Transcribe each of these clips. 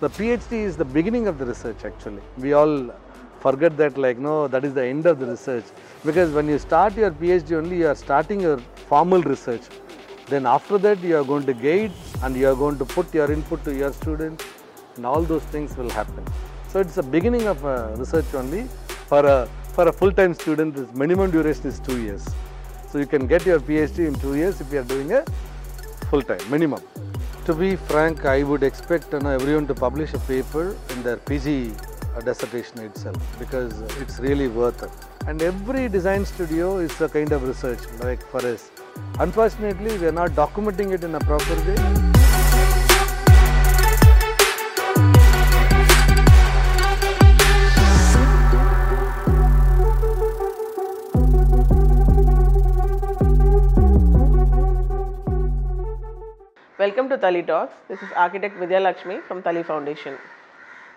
The PhD is the beginning of the research actually. We all forget that like no, that is the end of the research. Because when you start your PhD only, you are starting your formal research. Then after that, you are going to guide and you are going to put your input to your students and all those things will happen. So it's the beginning of a research only. For a, for a full-time student, the minimum duration is two years. So you can get your PhD in two years if you are doing a full-time, minimum. To be frank, I would expect you know, everyone to publish a paper in their PG dissertation itself because it's really worth it. And every design studio is a kind of research like for us. Unfortunately, we are not documenting it in a proper way. Welcome to Thali Talks. This is architect Vidhya Lakshmi from Thali Foundation.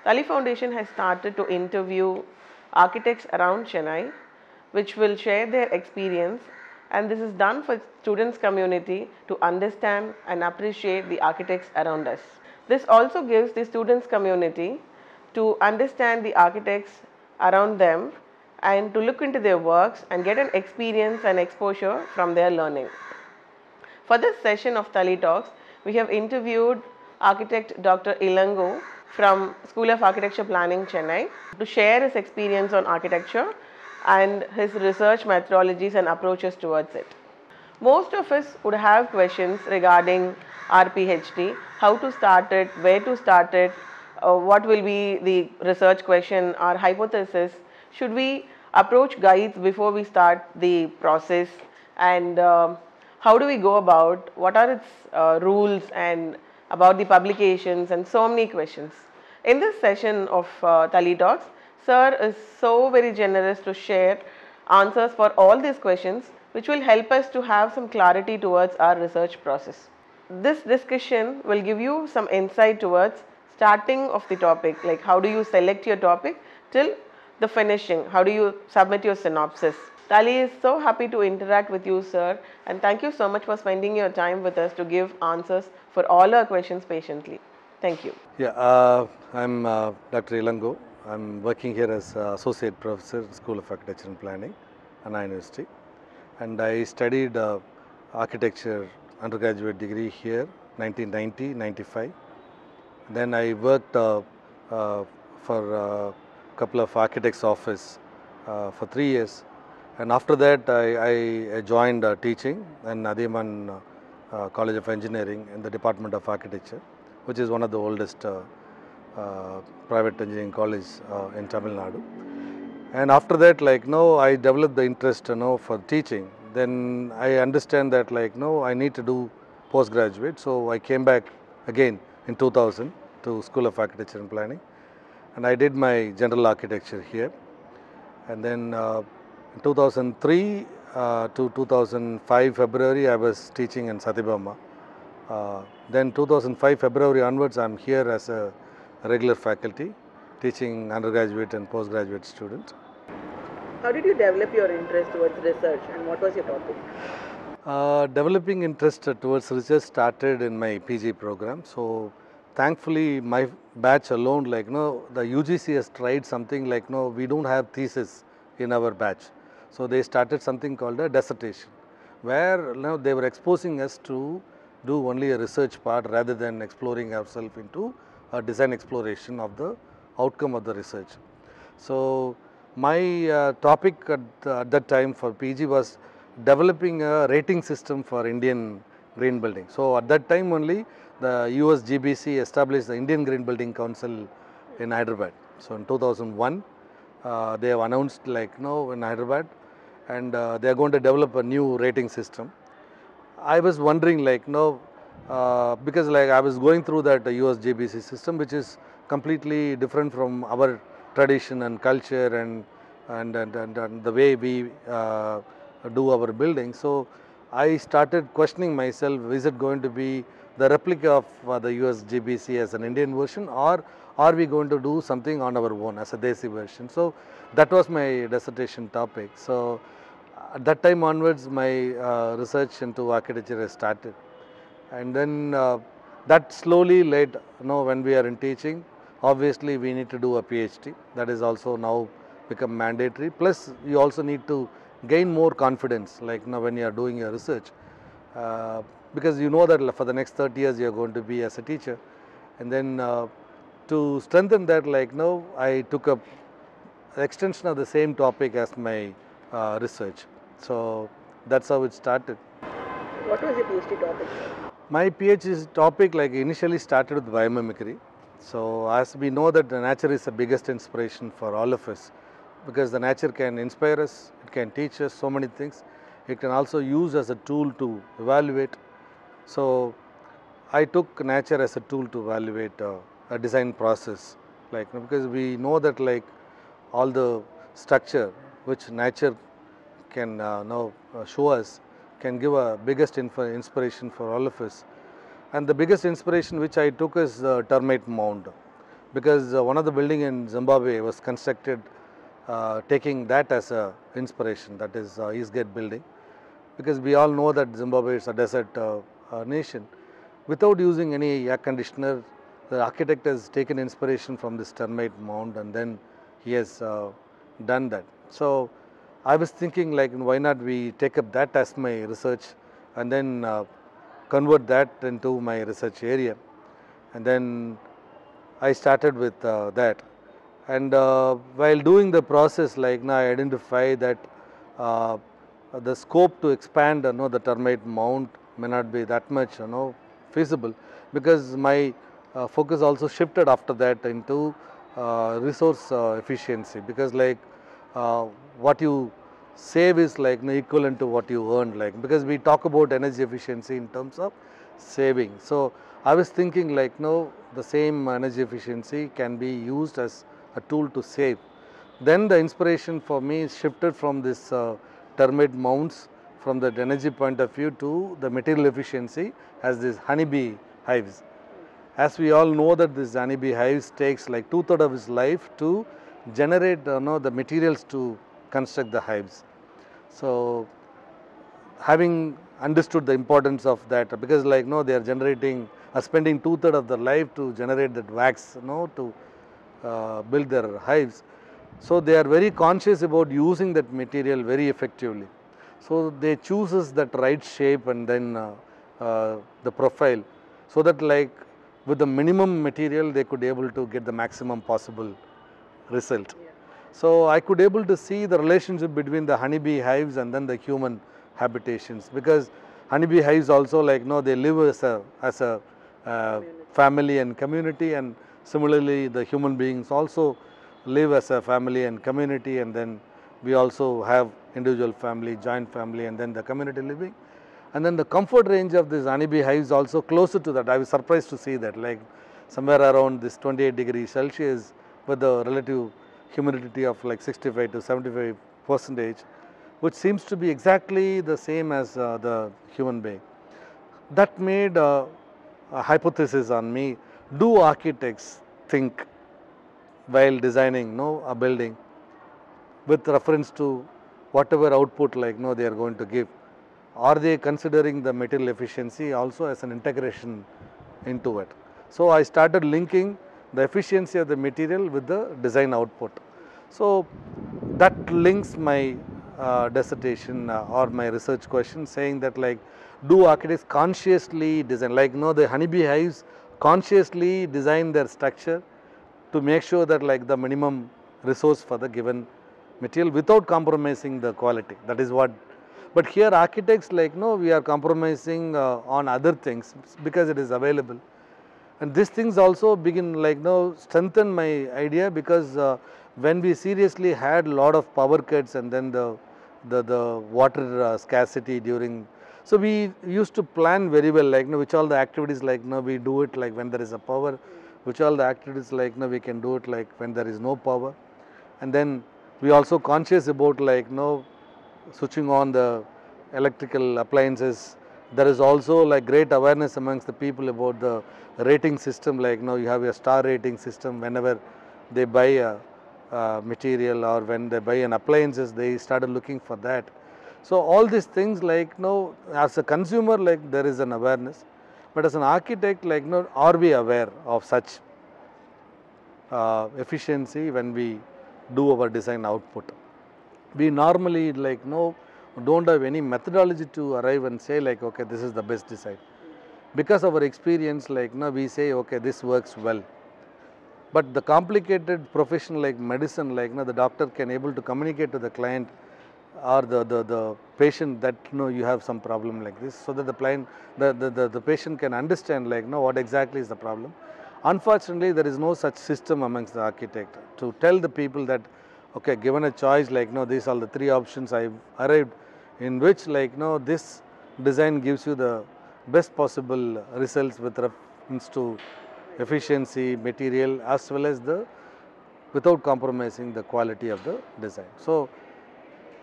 Thali Foundation has started to interview architects around Chennai which will share their experience and this is done for students community to understand and appreciate the architects around us. This also gives the students community to understand the architects around them and to look into their works and get an experience and exposure from their learning. For this session of Thali Talks, we have interviewed architect Dr. Elango from School of Architecture Planning, Chennai, to share his experience on architecture and his research methodologies and approaches towards it. Most of us would have questions regarding our PhD, how to start it, where to start it, uh, what will be the research question or hypothesis, should we approach guides before we start the process and um how do we go about, what are its uh, rules and about the publications and so many questions. In this session of uh, Thali Talks, Sir is so very generous to share answers for all these questions which will help us to have some clarity towards our research process. This discussion will give you some insight towards starting of the topic like how do you select your topic till the finishing, how do you submit your synopsis. Thali is so happy to interact with you, sir, and thank you so much for spending your time with us to give answers for all our questions patiently. Thank you. Yeah, uh, I'm uh, Dr. Elango. I'm working here as uh, Associate Professor, School of Architecture and Planning, Anna University. And I studied uh, architecture undergraduate degree here, 1990-95. Then I worked uh, uh, for a couple of architects' office for three years. And after that, I, I joined uh, teaching in Adhiyamaan uh, uh, College of Engineering in the Department of Architecture, which is one of the oldest uh, uh, private engineering colleges uh, in Tamil Nadu. And after that, like no, I developed the interest, you know, for teaching. Then I understand that, like no, I need to do postgraduate. So I came back again in 2000 to School of Architecture and Planning, and I did my general architecture here. And then 2003 uh, to 2005 February, I was teaching in Sathyabama. Uh, then 2005 February onwards, I'm here as a regular faculty, teaching undergraduate and postgraduate students. How did you develop your interest towards research and what was your topic? Uh, developing interest towards research started in my PG program. So thankfully, my batch alone, like no, the UGC has tried something like no, we don't have thesis in our batch. So they started something called a dissertation, where you know, they were exposing us to do only a research part rather than exploring ourselves into a design exploration of the outcome of the research. So my uh, topic at, the- at that time for PG was developing a rating system for Indian green building. So at that time only the US GBC established the Indian Green Building Council in Hyderabad. So in 2001 uh, they have announced like you know in Hyderabad and uh, they are going to develop a new rating system. I was wondering like no uh, because like I was going through that US GBC system which is completely different from our tradition and culture and and and, and, and the way we uh, do our building. So I started questioning myself is it going to be the replica of uh, the US GBC as an Indian version or are we going to do something on our own as a Desi version? So that was my dissertation topic. So at that time onwards my uh, research into architecture has started and then uh, that slowly led, you know, when we are in teaching, obviously we need to do a PhD. That is also now become mandatory. Plus, you also need to gain more confidence, like now when you are doing your research, uh, because you know that for the next 30 years you are going to be as a teacher, and then uh, to strengthen that, like now I took up extension of the same topic as my uh, research. So that's how it started. What was your PhD topic? My PhD topic like initially started with biomimicry. So as we know that the nature is the biggest inspiration for all of us because the nature can inspire us, it can teach us so many things. It can also use as a tool to evaluate. So I took nature as a tool to evaluate uh, a design process like because we know that like all the structure which nature can uh, now uh, show us can give a biggest inspiration for all of us. And the biggest inspiration which I took is the termite mound because uh, one of the building in Zimbabwe was constructed uh, taking that as a inspiration that is Eastgate building because we all know that Zimbabwe is a desert nation. Without using any air conditioner, the architect has taken inspiration from this termite mound and then he has uh, done that. So I was thinking like why not we take up that as my research and then uh, convert that into my research area and then I started with uh, that and uh, while doing the process like now I identify that uh, the scope to expand you know the termite mound may not be that much you know feasible because my uh, focus also shifted after that into uh, resource uh, efficiency. Because like uh, what you save is like you know, equivalent to what you earn like because we talk about energy efficiency in terms of saving. So i was thinking like no the same energy efficiency can be used as a tool to save. Then the inspiration for me shifted from this uh, termite mounts from the energy point of view to the material efficiency as these honeybee hives as we all know that this honeybee hives takes like two third of its life to generate you know, the materials to construct the hives. So having understood the importance of that because like no they are generating are spending two third of their life to generate that wax you know to uh, build their hives. So they are very conscious about using that material very effectively. So they chooses that right shape and then uh, uh, the profile. So that like with the minimum material they could able to get the maximum possible result. So I could able to see the relationship between the honeybee hives and then the human habitations because honeybee hives also like no they live as a as a uh, family and community and similarly the human beings also live as a family and community and then we also have individual family joint family and then the community living. And then the comfort range of this honeybee hives also closer to that. I was surprised to see that like somewhere around this 28 degrees celsius with the relative humidity of like 65 to 75 percentage which seems to be exactly the same as uh, the human being. That made uh, a hypothesis on me. Do architects think while designing no a building with reference to whatever output like no they are going to give. Are they considering the material efficiency also as an integration into it? So i started linking the efficiency of the material with the design output. So that links my uh, dissertation uh, or my research question saying that like do architects consciously design? Like no the honeybee hives consciously design their structure to make sure that like the minimum resource for the given material without compromising the quality. That is what but here architects like no we are compromising uh, on other things because it is available. And these things also begin like no strengthen my idea because uh, when we seriously had lot of power cuts and then the the, the water uh, scarcity during so we used to plan very well like no which all the activities like no we do it like when there is a power which all the activities like no we can do it like when there is no power. And then we also conscious about like no switching on the electrical appliances. There is also like great awareness amongst the people about the rating system like now you have a star rating system. Whenever they buy a, a material or when they buy an appliances they started looking for that. So all these things like now as a consumer like there is an awareness. But as an architect, like, you know, are we aware of such uh, efficiency when we do our design output? We normally like no don't have any methodology to arrive and say like okay this is the best design. Because our experience like now we say okay this works well. But the complicated profession like medicine like now the doctor can able to communicate to the client or the, the, the patient that you know you have some problem like this so that the client the, the, the, the patient can understand like know what exactly is the problem unfortunately there is no such system amongst the architect to tell the people that okay given a choice like no these are the three options i've arrived in which like no this design gives you the best possible results with reference to efficiency material as well as the without compromising the quality of the design. So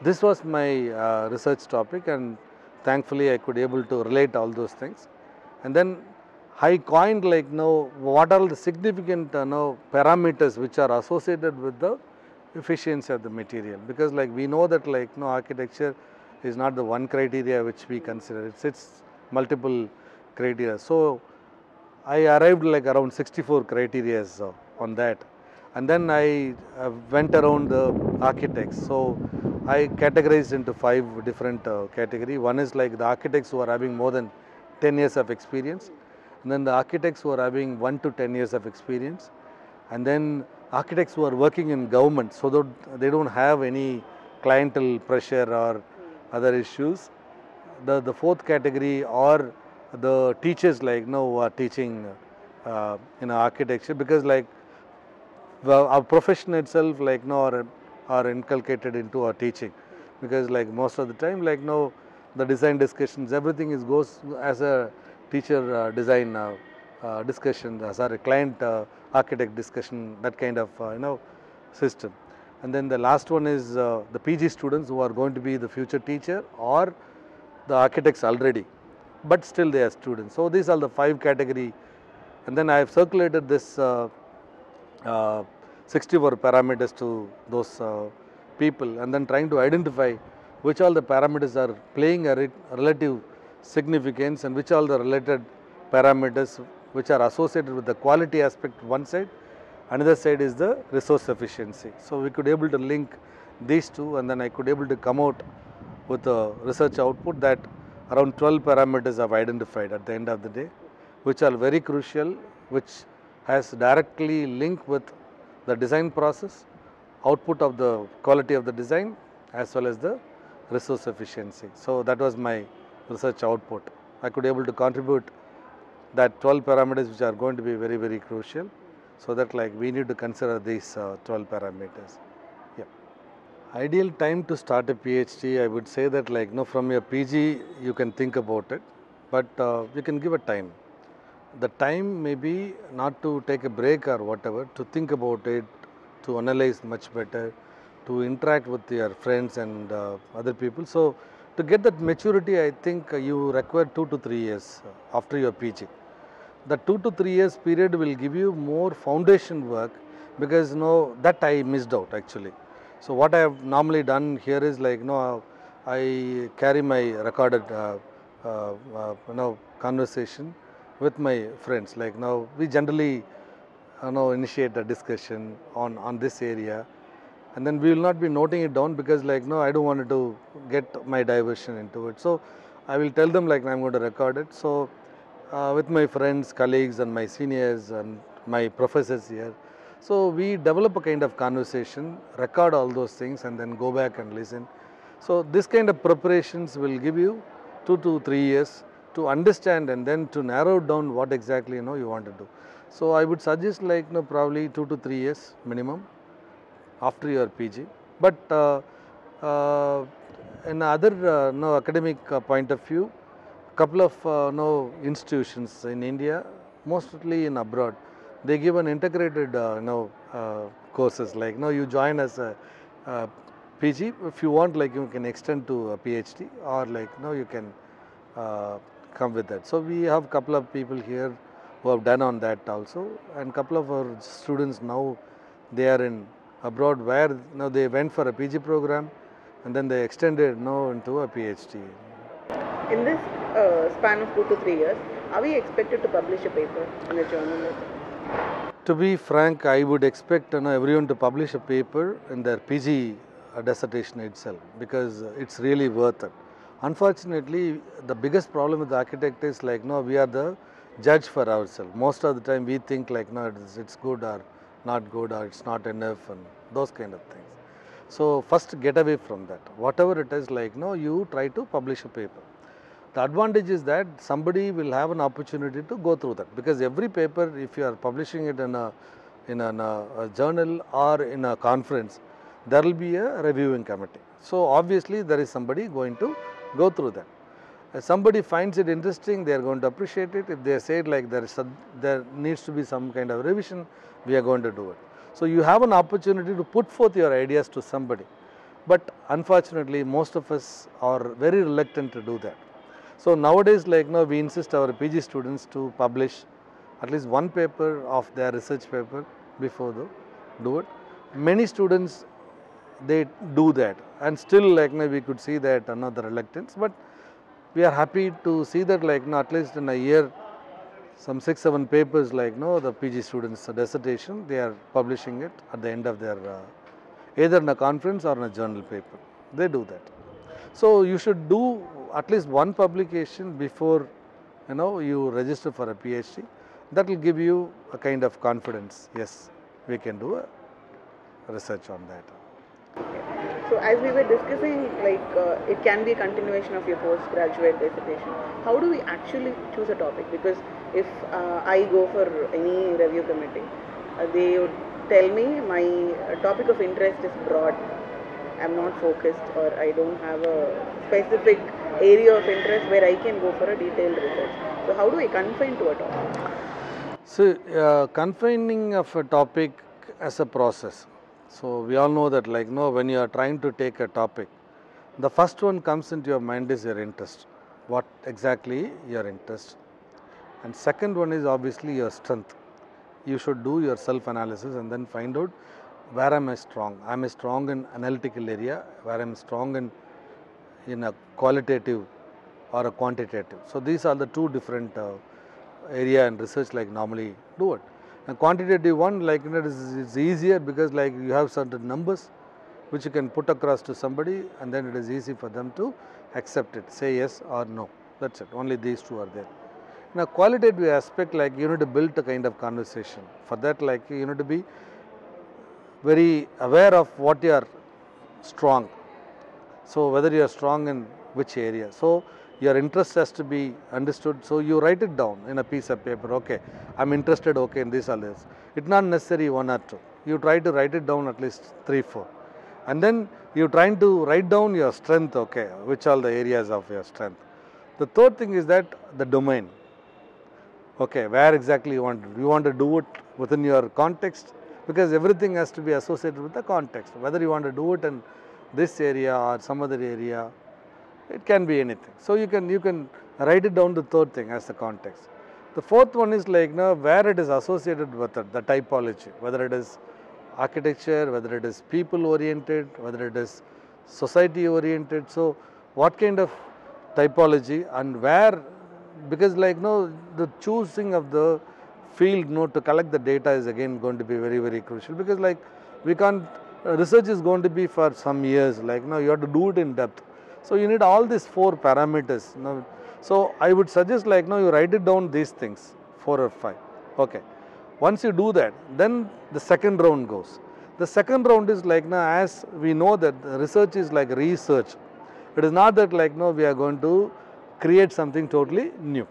this was my uh, research topic and thankfully i could able to relate all those things. And then i coined like no what are the significant uh, parameters which are associated with the efficiency of the material? Because like we know that like no architecture is not the one criteria which we consider. It's it's multiple criteria. So i arrived like around 64 criteria uh, on that. And then i uh, went around the architects. So i categorized into five different uh, category. One is like the architects who are having more than 10 years of experience and then the architects who are having 1 to 10 years of experience. And then architects who are working in government so that they don't have any clientele pressure or other issues. The, the fourth category are the teachers like you who are teaching uh, in architecture. Because like our profession itself like you are, are inculcated into our teaching. Because like most of the time like you the design discussions everything is goes as a teacher uh, design uh, uh, discussion sorry client architect discussion that kind of you know system. And then the last one is the pg students who are going to be the future teacher or the architects already but still they are students. So these are the five category. And then i have circulated this uh, uh, 64 parameters to those people and then trying to identify which all the parameters are playing a re- relative significance and which all the related parameters which are associated with the quality aspect one side another side is the resource efficiency. So we could able to link these two and then i could able to come out with a research output that around 12 parameters i've identified at the end of the day which are very crucial which has directly linked with the design process output of the quality of the design as well as the resource efficiency. So that was my research output i could able to contribute that 12 parameters which are going to be very very crucial so that like we need to consider these uh, 12 parameters. Yeah. Ideal time to start a phd i would say that like no from your pg you can think about it but uh, you can give a time. The time may be not to take a break or whatever to think about it to analyze much better to interact with your friends and uh, other people. So to get that maturity i think you require 2 to 3 years uh, after your pg the 2 to 3 years period will give you more foundation work because know that i missed out actually. So what i have normally done here is like you know i carry my recorded uh, uh, uh, you know conversation with my friends. Like now we generally you know initiate a discussion on on this area and then we will not be noting it down because like no i don't want to get my diversion into it. So i will tell them like i'm going to record it. So uh, with my friends colleagues and my seniors and my professors here. So we develop a kind of conversation record all those things and then go back and listen. So this kind of preparations will give you 2 to 3 years to understand and then to narrow down what exactly you know you want to do. So i would suggest like you know probably 2 to 3 years minimum after your PG. But uh, uh, in other uh, no academic point of view, couple of no institutions in India, mostly in abroad, they give an integrated uh, courses like no you join as a uh, PG if you want like you can extend to a PhD or like no you can uh, come with that. So we have couple of people here who have done on that also and couple of our students now they are in abroad where you know, they went for a PG program and then they extended you know, into a PhD. In this uh, span of two to three years, are we expected to publish a paper in a journal? To be frank, I would expect you know, everyone to publish a paper in their PG dissertation itself because it's really worth it. Unfortunately, the biggest problem with the architect is like no, we are the judge for ourselves. Most of the time, we think like no, it's, it's good or not good or it's not enough and those kind of things. So first, get away from that. Whatever it is, like no, you try to publish a paper. The advantage is that somebody will have an opportunity to go through that because every paper, if you are publishing it in a in uh, a journal or in a conference, there will be a reviewing committee. So obviously, there is somebody going to go through that. If somebody finds it interesting, they are going to appreciate it. If they say it like there is some, there needs to be some kind of revision, we are going to do it. So you have an opportunity to put forth your ideas to somebody, but unfortunately, most of us are very reluctant to do that. So nowadays, like now, we insist our PG students to publish at least one paper of their research paper before they do it. Many students they do that, and still like now we could see that another reluctance, but we are happy to see that like now at least in a year some six seven papers like no the PG students dissertation they are publishing it at the end of their uh, either in a conference or in a journal paper. They do that. So you should do at least one publication before you know you register for a PhD that will give you a kind of confidence. Yes we can do a research on that So as we were discussing, like uh, it can be a continuation of your postgraduate dissertation. How do we actually choose a topic? Because if uh, I go for any review committee, uh, they would tell me my uh, topic of interest is broad. I'm not focused, or I don't have a specific area of interest where I can go for a detailed research. So how do I confine to a topic? So, uh, confining of a topic as a process. So, we all know that like no, when you are trying to take a topic, the first one comes into your mind is your interest. What exactly your interest? And second one is obviously your strength. You should do your self analysis and then find out where am I strong. I am strong in analytical area? Where I am strong in in a qualitative or a quantitative? So, these are the two different uh, area and research like normally do it. And quantitative one like you know, it is easier because like you have certain numbers which you can put across to somebody and then it is easy for them to accept it, say yes or no. That's it. Only these two are there. Now, qualitative aspect like you need to build a kind of conversation. For that like you need to be very aware of what you are strong. So whether you are strong in which area. So your interest has to be understood. So you write it down in a piece of paper. Okay, I'm interested. Okay, in this or this. It's not necessary one or two. You try to write it down at least three, four, and then you're trying to write down your strength. Okay, which are the areas of your strength. The third thing is that the domain. Okay, where exactly you want to, you want to do it within your context because everything has to be associated with the context. Whether you want to do it in this area or some other area, it can be anything. So you can you can write it down the third thing as the context. The fourth one is like now where it is associated with it, the typology, whether it is architecture, whether it is people oriented, whether it is society oriented. So what kind of typology and where because like no the choosing of the field no to collect the data is again going to be very very crucial because like we can't research is going to be for some years like no you have to do it in depth so you need all these four parameters. No so i would suggest like now you write it down these things four or five. Okay. Once you do that then the second round goes. The second round is like now as we know that research is like research. It is not that like now we are going to create something totally new.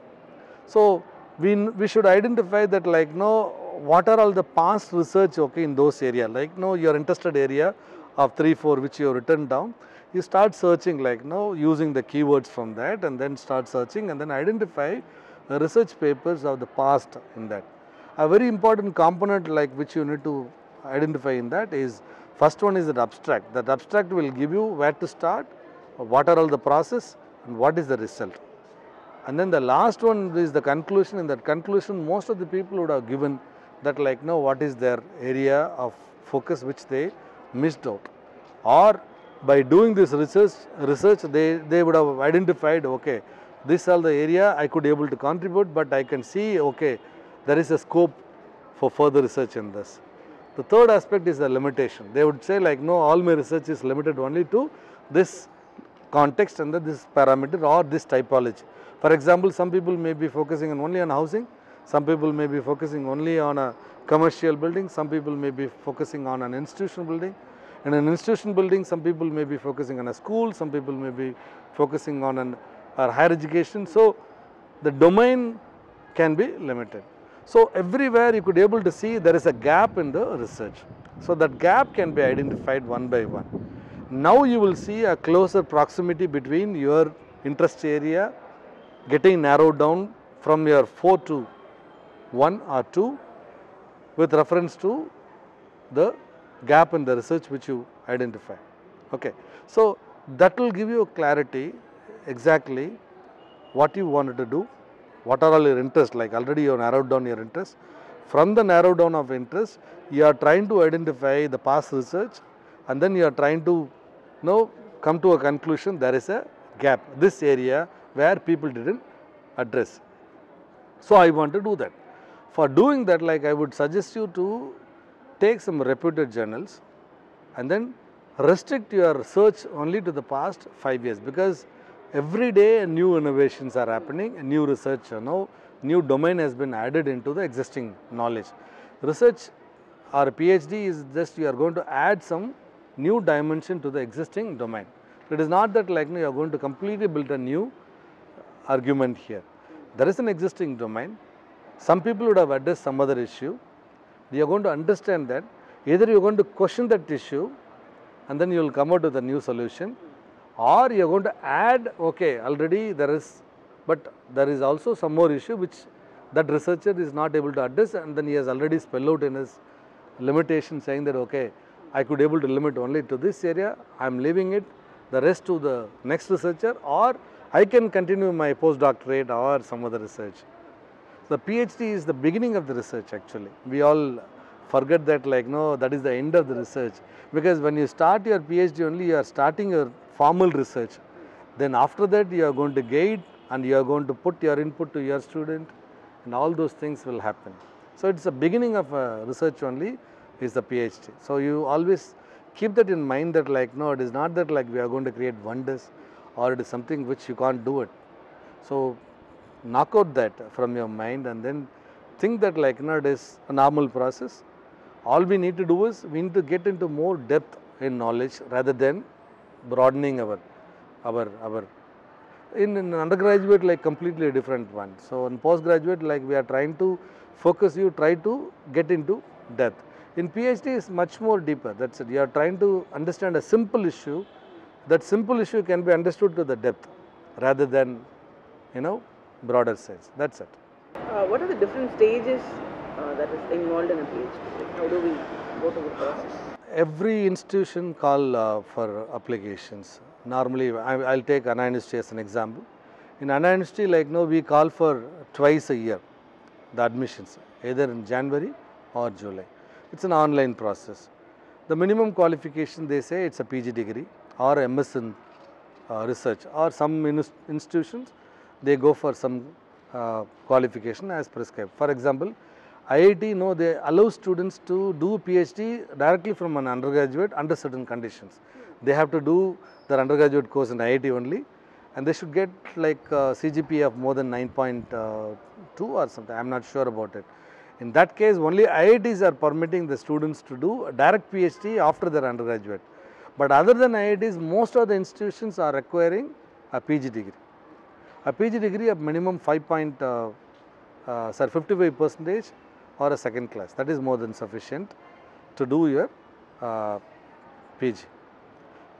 So we, we should identify that like now what are all the past research okay in those area? Like no your interested area of 3 4 which you have written down you start searching like no using the keywords from that and then start searching and then identify research papers of the past in that a very important component like which you need to identify in that is first one is that abstract that abstract will give you where to start what are all the process and what is the result and then the last one is the conclusion. In that conclusion, most of the people would have given that like no what is their area of focus which they missed out. Or by doing this research, research they, they would have identified okay this all the area I could able to contribute, but I can see, okay, there is a scope for further research in this. The third aspect is the limitation. They would say like, no, all my research is limited only to this context and this parameter or this typology. For example, some people may be focusing on only on housing, some people may be focusing only on a commercial building, some people may be focusing on an institutional building. In an institution building, some people may be focusing on a school, some people may be focusing on an higher education. So, the domain can be limited. So, everywhere you could able to see there is a gap in the research. So, that gap can be identified one by one. Now, you will see a closer proximity between your interest area getting narrowed down from your 4 to 1 or 2 with reference to the gap in the research which you identify. Okay. So, that will give you clarity exactly what you wanted to do, what are all your interests like already you have narrowed down your interest. From the narrow down of interest, you are trying to identify the past research and then you are trying to you know, come to a conclusion there is a gap, this area where people didn't address. So, I want to do that. For doing that like I would suggest you to take some reputed journals and then restrict your search only to the past 5 years because every day new innovations are happening, new research, you know, new domain has been added into the existing knowledge. Research or PhD is just you are going to add some new dimension to the existing domain. It is not that like you are going to completely build a new argument here. There is an existing domain. Some people would have addressed some other issue. You are going to understand that either you are going to question that issue and then you will come out with a new solution or you are going to add okay already there is but there is also some more issue which that researcher is not able to address and then he has already spelled out in his limitation saying that okay I could able to limit only to this area I am leaving it the rest to the next researcher or I can continue my postdoctorate or some other research. The PhD is the beginning of the research actually. We all forget that like no that is the end of the research because when you start your PhD only you are starting your formal research. Then after that you are going to guide and you are going to put your input to your student and all those things will happen. So, it is the beginning of a research only is the PhD. So, you always keep that in mind that like no it is not that like we are going to create wonders or it is something which you can't do it. So, knock out that from your mind and then think that like is a normal process. All we need to do is we need to get into more depth in knowledge rather than broadening our our our in, in undergraduate like completely different one. So, in postgraduate like we are trying to focus you try to get into depth. In PhD is much more deeper that is it you are trying to understand a simple issue that simple issue can be understood to the depth rather than you know broader sense that is it. Uh, what are the different stages uh, that is involved in a PhD? How do we go through the process? Every institution call uh, for applications. Normally, I, will take Anna University as an example. In Anna University, like no, we call for twice a year the admissions, either in January or July. It's an online process. The minimum qualification they say it's a PG degree or MS in uh, research or some institutions they go for some uh, qualification as prescribed. For example, IIT no they allow students to do PhD directly from an undergraduate under certain conditions. They have to do their undergraduate course in IIT only and they should get like uh, CGPA of more than 9.2 or something I am not sure about it. In that case only IITs are permitting the students to do a direct PhD after their undergraduate. But other than IITs most of the institutions are requiring a PG degree. A PG degree of minimum 5 point, uh, uh, sorry 55 percentage or a second class that is more than sufficient to do your uh, PG.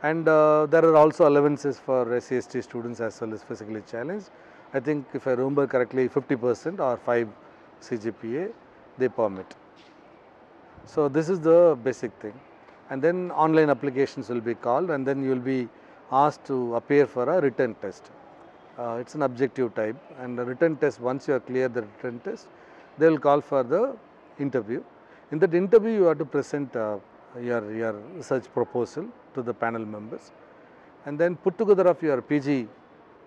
And uh, there are also allowances for SCST students as well as physically challenged. I think if I remember correctly 50 percent or 5 CGPA they permit. So, this is the basic thing and then online applications will be called and then you will be asked to appear for a written test. Uh, it is an objective type and the written test once you are clear the written test they will call for the interview. In that interview you have to present uh, your, your research proposal to the panel members and then put together of your PG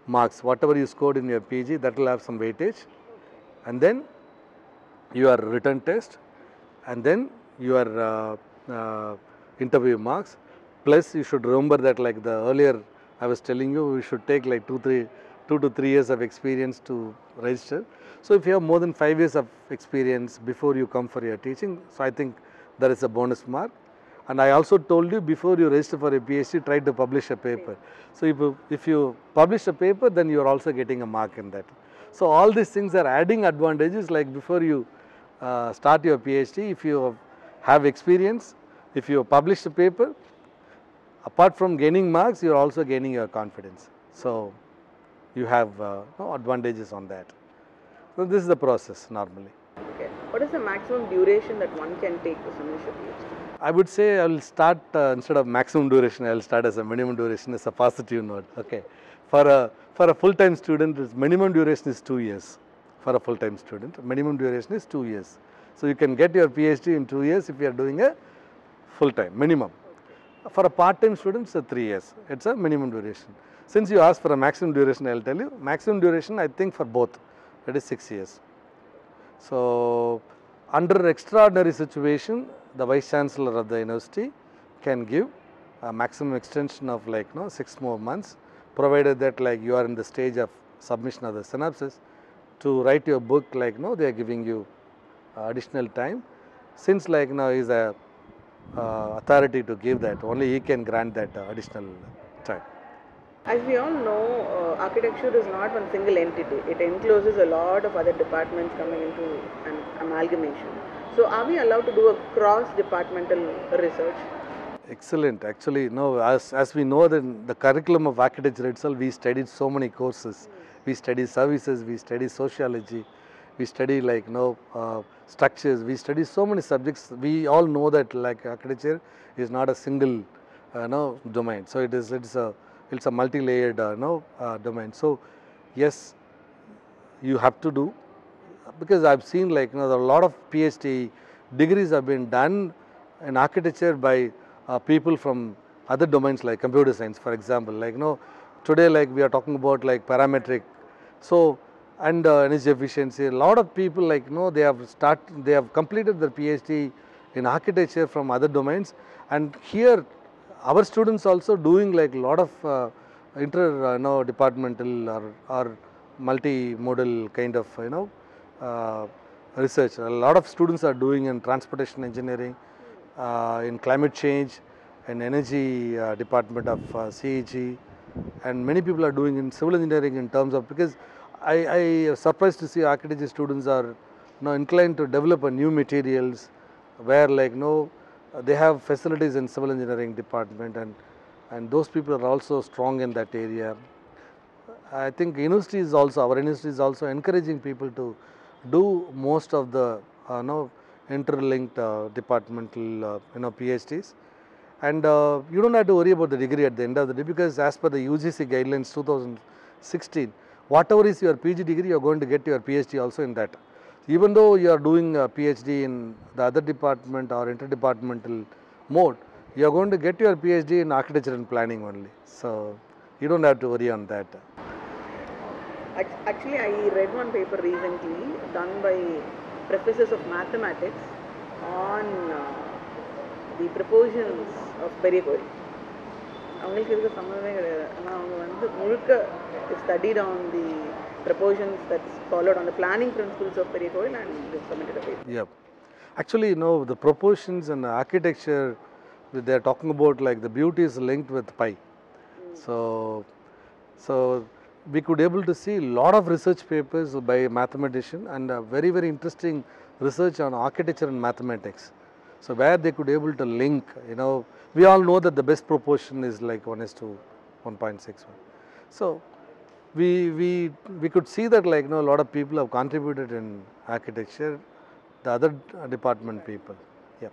marks. Whatever you scored in your PG, that will have some weightage. And then your written test, and then your uh, uh, interview marks. Plus, you should remember that, like the earlier I was telling you, we should take like two, three, two to three years of experience to register. So, if you have more than five years of experience before you come for your teaching, so I think that is a bonus mark. And I also told you before you register for a PhD, try to publish a paper. So, if you, if you publish a paper, then you are also getting a mark in that. So, all these things are adding advantages like before you uh, start your PhD, if you have experience, if you publish a paper, apart from gaining marks, you are also gaining your confidence. So, you have uh, no advantages on that. So, this is the process normally. Okay. What is the maximum duration that one can take to finish a PhD? I would say I will start uh, instead of maximum duration, I will start as a minimum duration as a positive note. Okay. For a for a full time student, minimum duration is two years. For a full time student, minimum duration is two years. So you can get your PhD in two years if you are doing a full time minimum. For a part time student, it's a three years. It's a minimum duration. Since you asked for a maximum duration, I will tell you maximum duration. I think for both, that is six years. So, under extraordinary situation, the vice chancellor of the university can give a maximum extension of like know, six more months, provided that like you are in the stage of submission of the synopsis to write your book like know, they are giving you additional time. Since like know, is a authority to give that, only he can grant that uh, additional time. As we all know, uh, architecture is not one single entity. It encloses a lot of other departments coming into an amalgamation. So, are we allowed to do a cross-departmental research? Excellent. Actually, no, as, as we know that the curriculum of architecture itself, we studied so many courses. We study services, we study sociology, we study like you know, uh, structures, we study so many subjects. We all know that like architecture is not a single uh, no, domain. So, it is it's a it's a multi-layered uh, no, uh, domain. So, yes, you have to do because I've seen like you know, a lot of PhD degrees have been done in architecture by uh, people from other domains like computer science for example like you know today like we are talking about like parametric so and uh, energy efficiency. A lot of people like you know they have start they have completed their phd in architecture from other domains. And here our students also doing like a lot of uh, inter uh, you know departmental or, or multimodal kind of you know uh, research. A lot of students are doing in transportation engineering uh, in climate change in energy uh, department of uh, CEG and many people are doing in civil engineering in terms of because I, I am surprised to see architecture students are you know, inclined to develop a new materials where like no they have facilities in civil engineering department and and those people are also strong in that area. I think university is also our university is also encouraging people to do most of the uh, know interlinked uh, departmental uh, you know PhDs and uh, you don't have to worry about the degree at the end of the day because as per the UGC guidelines 2016 whatever is your PG degree, you are going to get your PhD also in that. Even though you are doing a PhD in the other department or interdepartmental mode, you are going to get your PhD in architecture and planning only. So you don't have to worry on that. Actually, I read one paper recently done by professors of mathematics on uh, the proportions of periphery. அவங்களுக்கு இதுக்கு சம்மந்தமே கிடையாது ஆனால் அவங்க வந்து முழுக்க studied on the proportions that's followed on the planning principles of பெரிய கோயில் and they submitted a paper. Yeah. Actually, you know, the proportions and the architecture, they are talking about like the beauty is linked with pi. So, so we could able to see a lot of research papers by mathematician and a very, very interesting research on architecture and mathematics. So, where they could able to link, you know, we all know that the best proportion is like 1 is to 1.61. So, we, we, we could see that like, you know, a lot of people have contributed in architecture, the other department people. Yeah.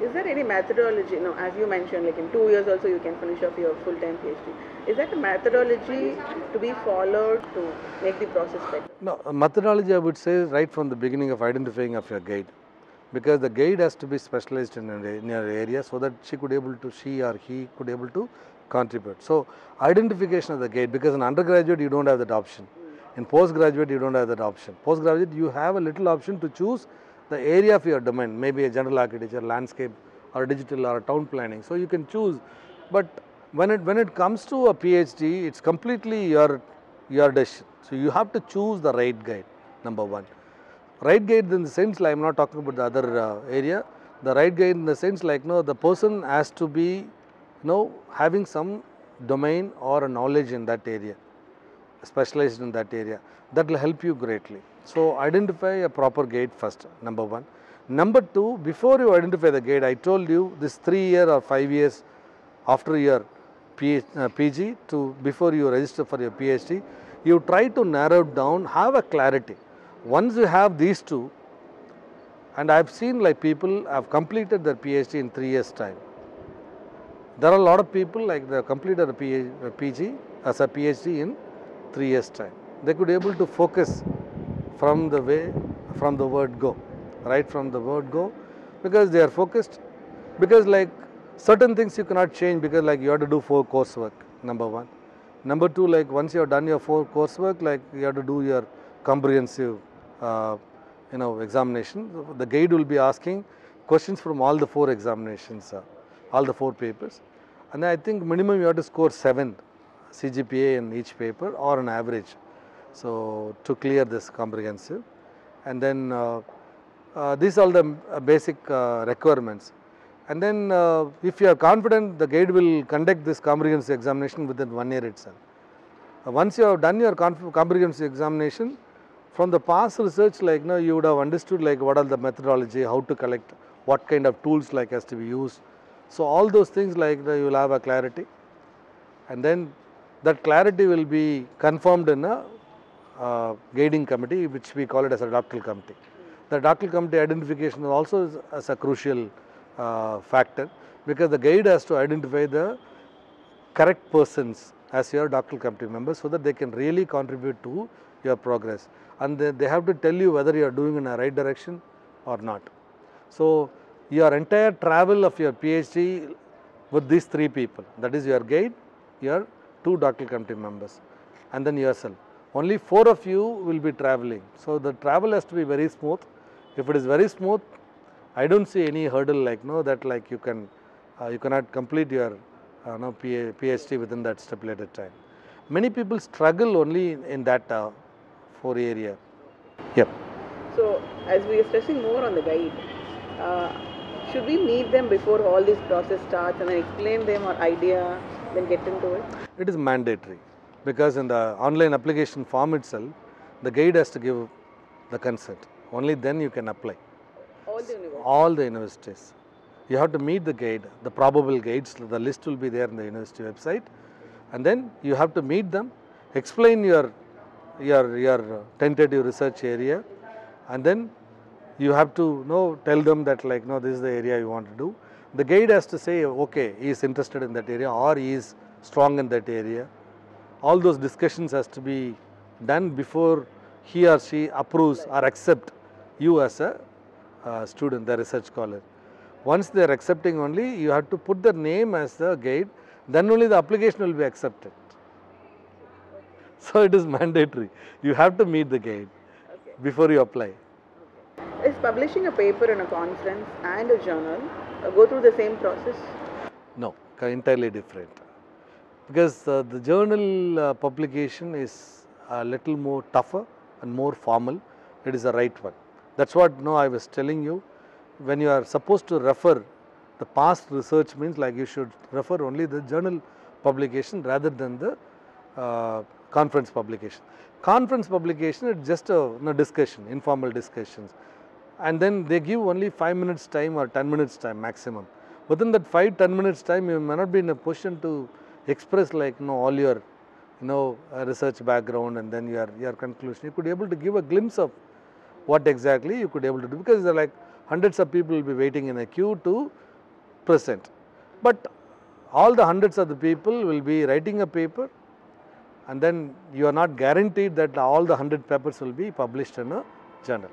Is there any methodology, no, as you mentioned, like in two years also you can finish off your full-time PhD. Is that a methodology to be followed to make the process better? No, methodology I would say right from the beginning of identifying of your guide, because the guide has to be specialized in, an, in your area so that she could able to, she or he could able to contribute. So, identification of the guide because in undergraduate you don't have that option. In postgraduate you don't have that option. Postgraduate you have a little option to choose the area of your domain, maybe a general architecture, landscape or digital or town planning. So, you can choose but when it when it comes to a PhD it's completely your your decision. So, you have to choose the right guide number one. Right guide in the sense like I am not talking about the other uh, area. The right guide in the sense like no the person has to be you know having some domain or a knowledge in that area specialized in that area that will help you greatly. So, identify a proper guide first number one. Number two before you identify the guide I told you this 3 year or 5 years after your PH, uh, PG to before you register for your PhD you try to narrow down have a clarity. Once you have these two and I have seen like people have completed their PhD in 3 years time. There are a lot of people like they completed a PG as a PhD in 3 years time. They could able to focus from the way from the word go, right from the word go because they are focused because like certain things you cannot change because like you have to do four coursework number one. Number two like once you have done your four coursework like you have to do your comprehensive you know examination. The guide will be asking questions from all the four examinations, uh, all the four papers and I think minimum you have to score 7 CGPA in each paper or an average. So, to clear this comprehensive and then uh, uh, these are the uh, basic uh, requirements. And then uh, if you are confident the guide will conduct this comprehensive examination within one year itself. Uh, once you have done your comprehensive examination from the past research like now you would have understood like what are the methodology, how to collect, what kind of tools like has to be used. So, all those things like you will have a clarity and then that clarity will be confirmed in a uh, guiding committee which we call it as a doctoral committee. The doctoral committee identification also is a crucial uh, factor because the guide has to identify the correct persons as your doctoral committee members so that they can really contribute to your progress and they, they have to tell you whether you are doing in a right direction or not. So, your entire travel of your PhD with these three people that is your guide, your two doctoral committee members and then yourself. Only four of you will be traveling. So, the travel has to be very smooth. If it is very smooth, I do not see any hurdle like no that like you can uh, you cannot complete your uh, no, PhD within that stipulated time. Many people struggle only in, in that uh, four area. Yep. So, as we are stressing more on the guide, uh, should we meet them before all this process starts and then explain them our idea, then get into it? It is mandatory because in the online application form itself, the guide has to give the consent. Only then you can apply. All the universities. All the universities. You have to meet the guide, the probable guides, the list will be there in the university website and then you have to meet them, explain your, your, your tentative research area and then you have to you know tell them that like no this is the area you want to do. The guide has to say okay he is interested in that area or he is strong in that area. All those discussions has to be done before he or she approves or accept you as a uh, student, the research scholar. Once they are accepting only, you have to put the name as the guide, then only the application will be accepted. So, it is mandatory. You have to meet the guide Okay. before you apply. Is publishing a paper in a conference and a journal uh, go through the same process? No, entirely different. Because uh, the journal uh, publication is a little more tougher and more formal. It is the right one. That's what no I was telling you. When you are supposed to refer the past research means like you should refer only the journal publication rather than the uh, conference publication. Conference publication is just a discussion, informal discussions and then they give only 5 minutes time or 10 minutes time maximum. Within that 5 10 minutes time you may not be in a position to express like you know all your you know uh, research background and then your your conclusion. You could be able to give a glimpse of what exactly you could be able to do because there are like hundreds of people will be waiting in a queue to present. But all the hundreds of the people will be writing a paper and then you are not guaranteed that all the 100 papers will be published in a journal.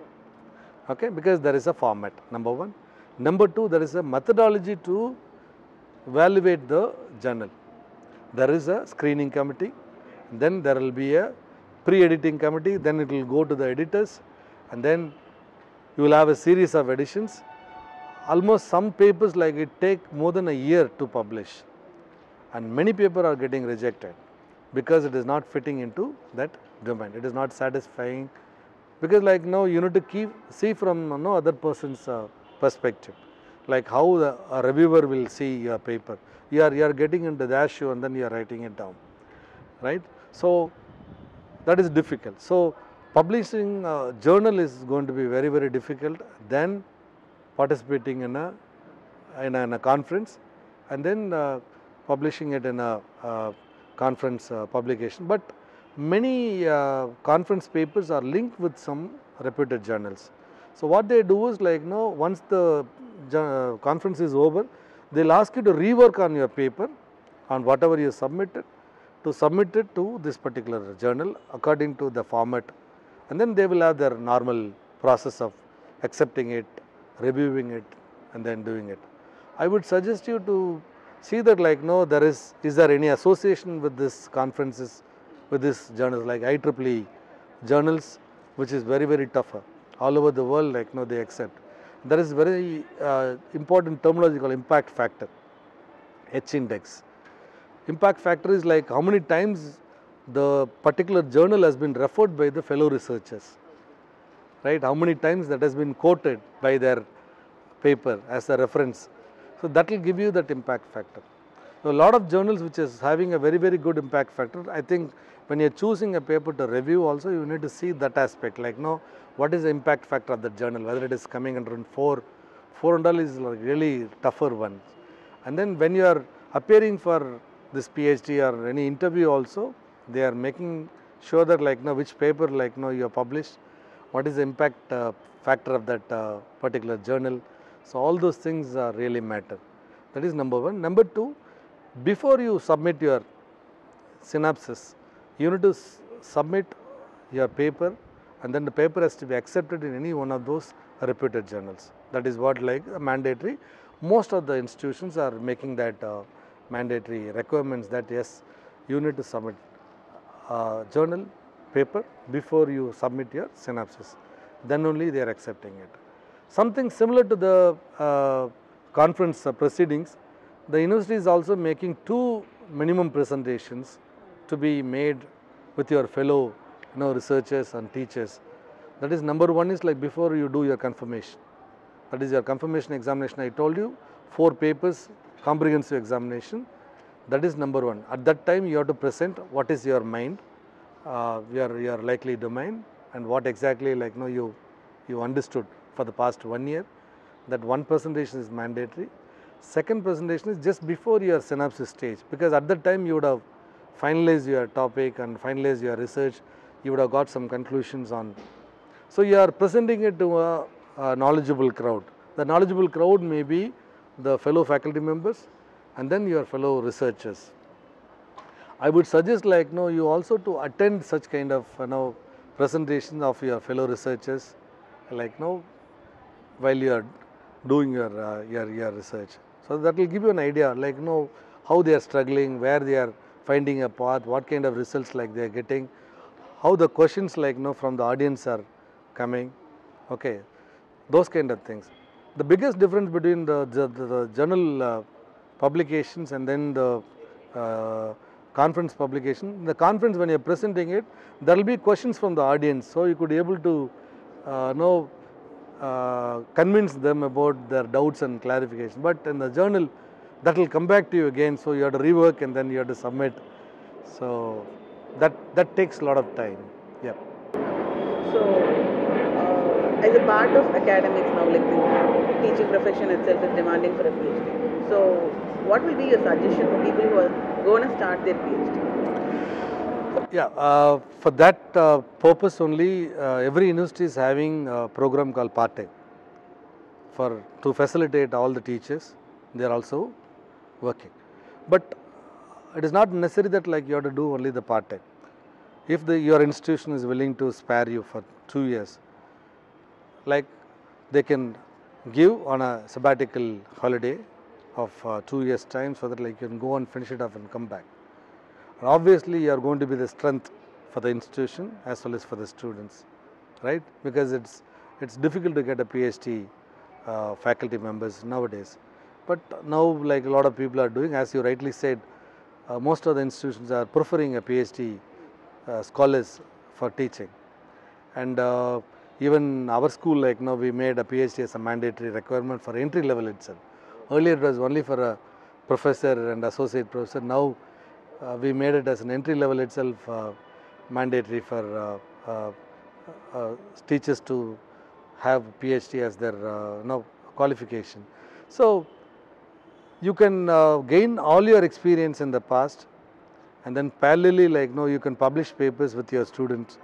Okay? Because there is a format number 1 number 2 there is a methodology to evaluate the journal. There is a screening committee, then there will be a pre-editing committee, then it will go to the editors, and then you will have a series of editions. Almost some papers like it take more than a year to publish, and many papers are getting rejected because it is not fitting into that domain. It is not satisfying because like now you need to keep see from no other person's uh, perspective. Like how the a reviewer will see your paper. You are you are getting into that shoe and then you are writing it down right? So that is difficult. So publishing a journal is going to be very very difficult then participating in a in a, in a conference and then uh, publishing it in a uh, conference uh, publication but many uh, conference papers are linked with some reputed journals. So what they do is like no once the jo- conference is over, they'll ask you to rework on your paper on whatever you submitted to submit it to this particular journal according to the format and then they will have their normal process of accepting it, reviewing it and then doing it. I would suggest you to see that like no there is is there any association with this conferences with this journals like IEEE journals which is very very tougher all over the world like no they accept. There is very uh, important terminology called impact factor H index. Impact factor is like how many times the particular journal has been referred by the fellow researchers right how many times that has been quoted by their paper as a reference so that will give you that impact factor. So a lot of journals which is having a very very good impact factor. I think when you're choosing a paper to review also you need to see that aspect. Like no what is the impact factor of the journal? Whether it is coming under four four and all is like really tougher one. And then when you are appearing for this phd or any interview also they are making sure that like no which paper like no you have published what is the impact uh, factor of that uh, particular journal so all those things uh, really matter. That is number one. Number two before you submit your synopsis you need to submit your paper and then the paper has to be accepted in any one of those reputed journals. That is what like uh, mandatory. Most of the institutions are making that uh, mandatory requirements that yes you need to submit uh, journal paper before you submit your synopsis. Then only they are accepting it something similar to the uh, conference uh, proceedings the university is also making two minimum presentations to be made with your fellow you know researchers and teachers. That is number one is like before you do your confirmation. That is your confirmation examination i told you four papers comprehensive examination. That is number one. At that time you have to present what is your mind uh, your your likely domain and what exactly like no you you understood for the past one year that one presentation is mandatory second presentation is just before your synopsis stage because at that time you would have finalized your topic and finalized your research you would have got some conclusions on so you are presenting it to a, a knowledgeable crowd. The knowledgeable crowd may be the fellow faculty members and then your fellow researchers. I would suggest like no, you also to attend such kind of you know presentations of your fellow researchers, like no, while you are doing your uh, your your research. So that will give you an idea, like you know how they are struggling, where they are finding a path, what kind of results like they are getting, how the questions like you know from the audience are coming, okay, those kind of things. The biggest difference between the, the, the journal uh, publications and then the uh, conference publication, the conference when you are presenting it, there will be questions from the audience. So, you could be able to uh, know, uh, convince them about their doubts and clarification. But in the journal, that will come back to you again. So, you have to rework and then you have to submit. So, that, that takes a lot of time. Yeah. So, uh, as a part of academics now, like the teaching profession itself is demanding for a PhD. So, what will be your suggestion for people who are going to start their PhD? Yeah, uh, for that uh, purpose only, uh, every university is having a program called part-time for to facilitate all the teachers. They are also working, but it is not necessary that like you have to do only the part-time. If the your institution is willing to spare you for two years, like they can give on a sabbatical holiday of uh, two years time, so that like you can go and finish it off and come back. And obviously, you are going to be the strength for the institution as well as for the students, right? Because it's it's difficult to get a PhD uh, faculty members nowadays. But now, like a lot of people are doing, as you rightly said, uh, most of the institutions are preferring a PhD uh, scholars for teaching. And uh, even our school, like now, we made a PhD as a mandatory requirement for entry level itself. Earlier, it was only for a professor and associate professor. Now, we made it as an entry level itself uh, mandatory for uh, uh, uh, teachers to have PhD as their uh, no qualification. So you can uh, gain all your experience in the past, and then parallelly, like no, you can publish papers with your students.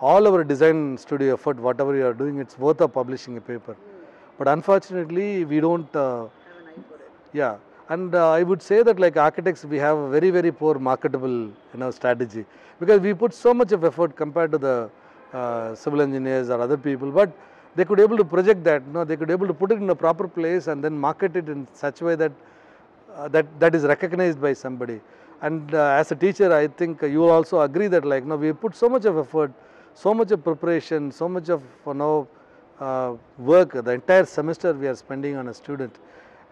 All our design studio effort, whatever you are doing, it's worth of publishing a paper. But unfortunately, we don't. Uh, yeah, and uh, I would say that like architects, we have a very very poor marketable you know strategy because we put so much of effort compared to the uh, civil engineers or other people, but they could able to project that. You know, they could able to put it in a proper place and then market it in such a way that uh, that that is recognized by somebody. And uh, as a teacher, I think you also agree that like you know, we put so much of effort, so much of preparation, so much of you know uh, work. The entire semester we are spending on a student,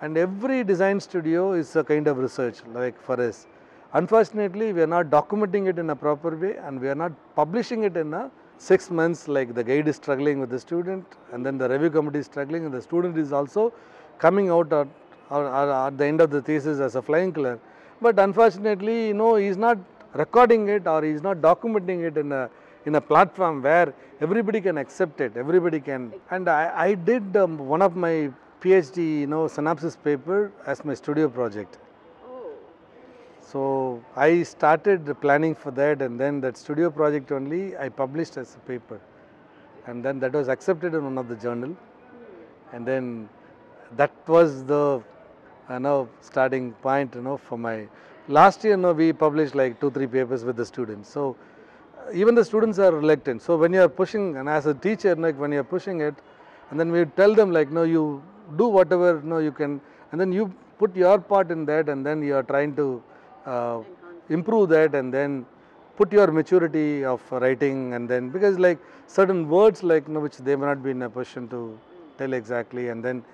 and every design studio is a kind of research. Like for us, unfortunately, we are not documenting it in a proper way, and we are not publishing it in a six months. Like the guide is struggling with the student, and then the review committee is struggling, and the student is also coming out at, at the end of the thesis as a flying color. But unfortunately, you know, he is not recording it or he is not documenting it in a in a platform where everybody can accept it, everybody can. And I, I did um, one of my PhD, you know, synopsis paper as my studio project. Oh, So I started the planning for that, and then that studio project only I published as a paper, and then that was accepted in one of the journal, hmm. and then that was the you know starting point you know for my last year you know we published like two three papers with the students. So even the students are reluctant. So when you are pushing and as a teacher like when you are pushing it and then we tell them like no you do whatever no you can and then you put your part in that and then you are trying to uh, improve that and then put your maturity of writing and then because like certain words like you know, which they may not be in a position to tell exactly and then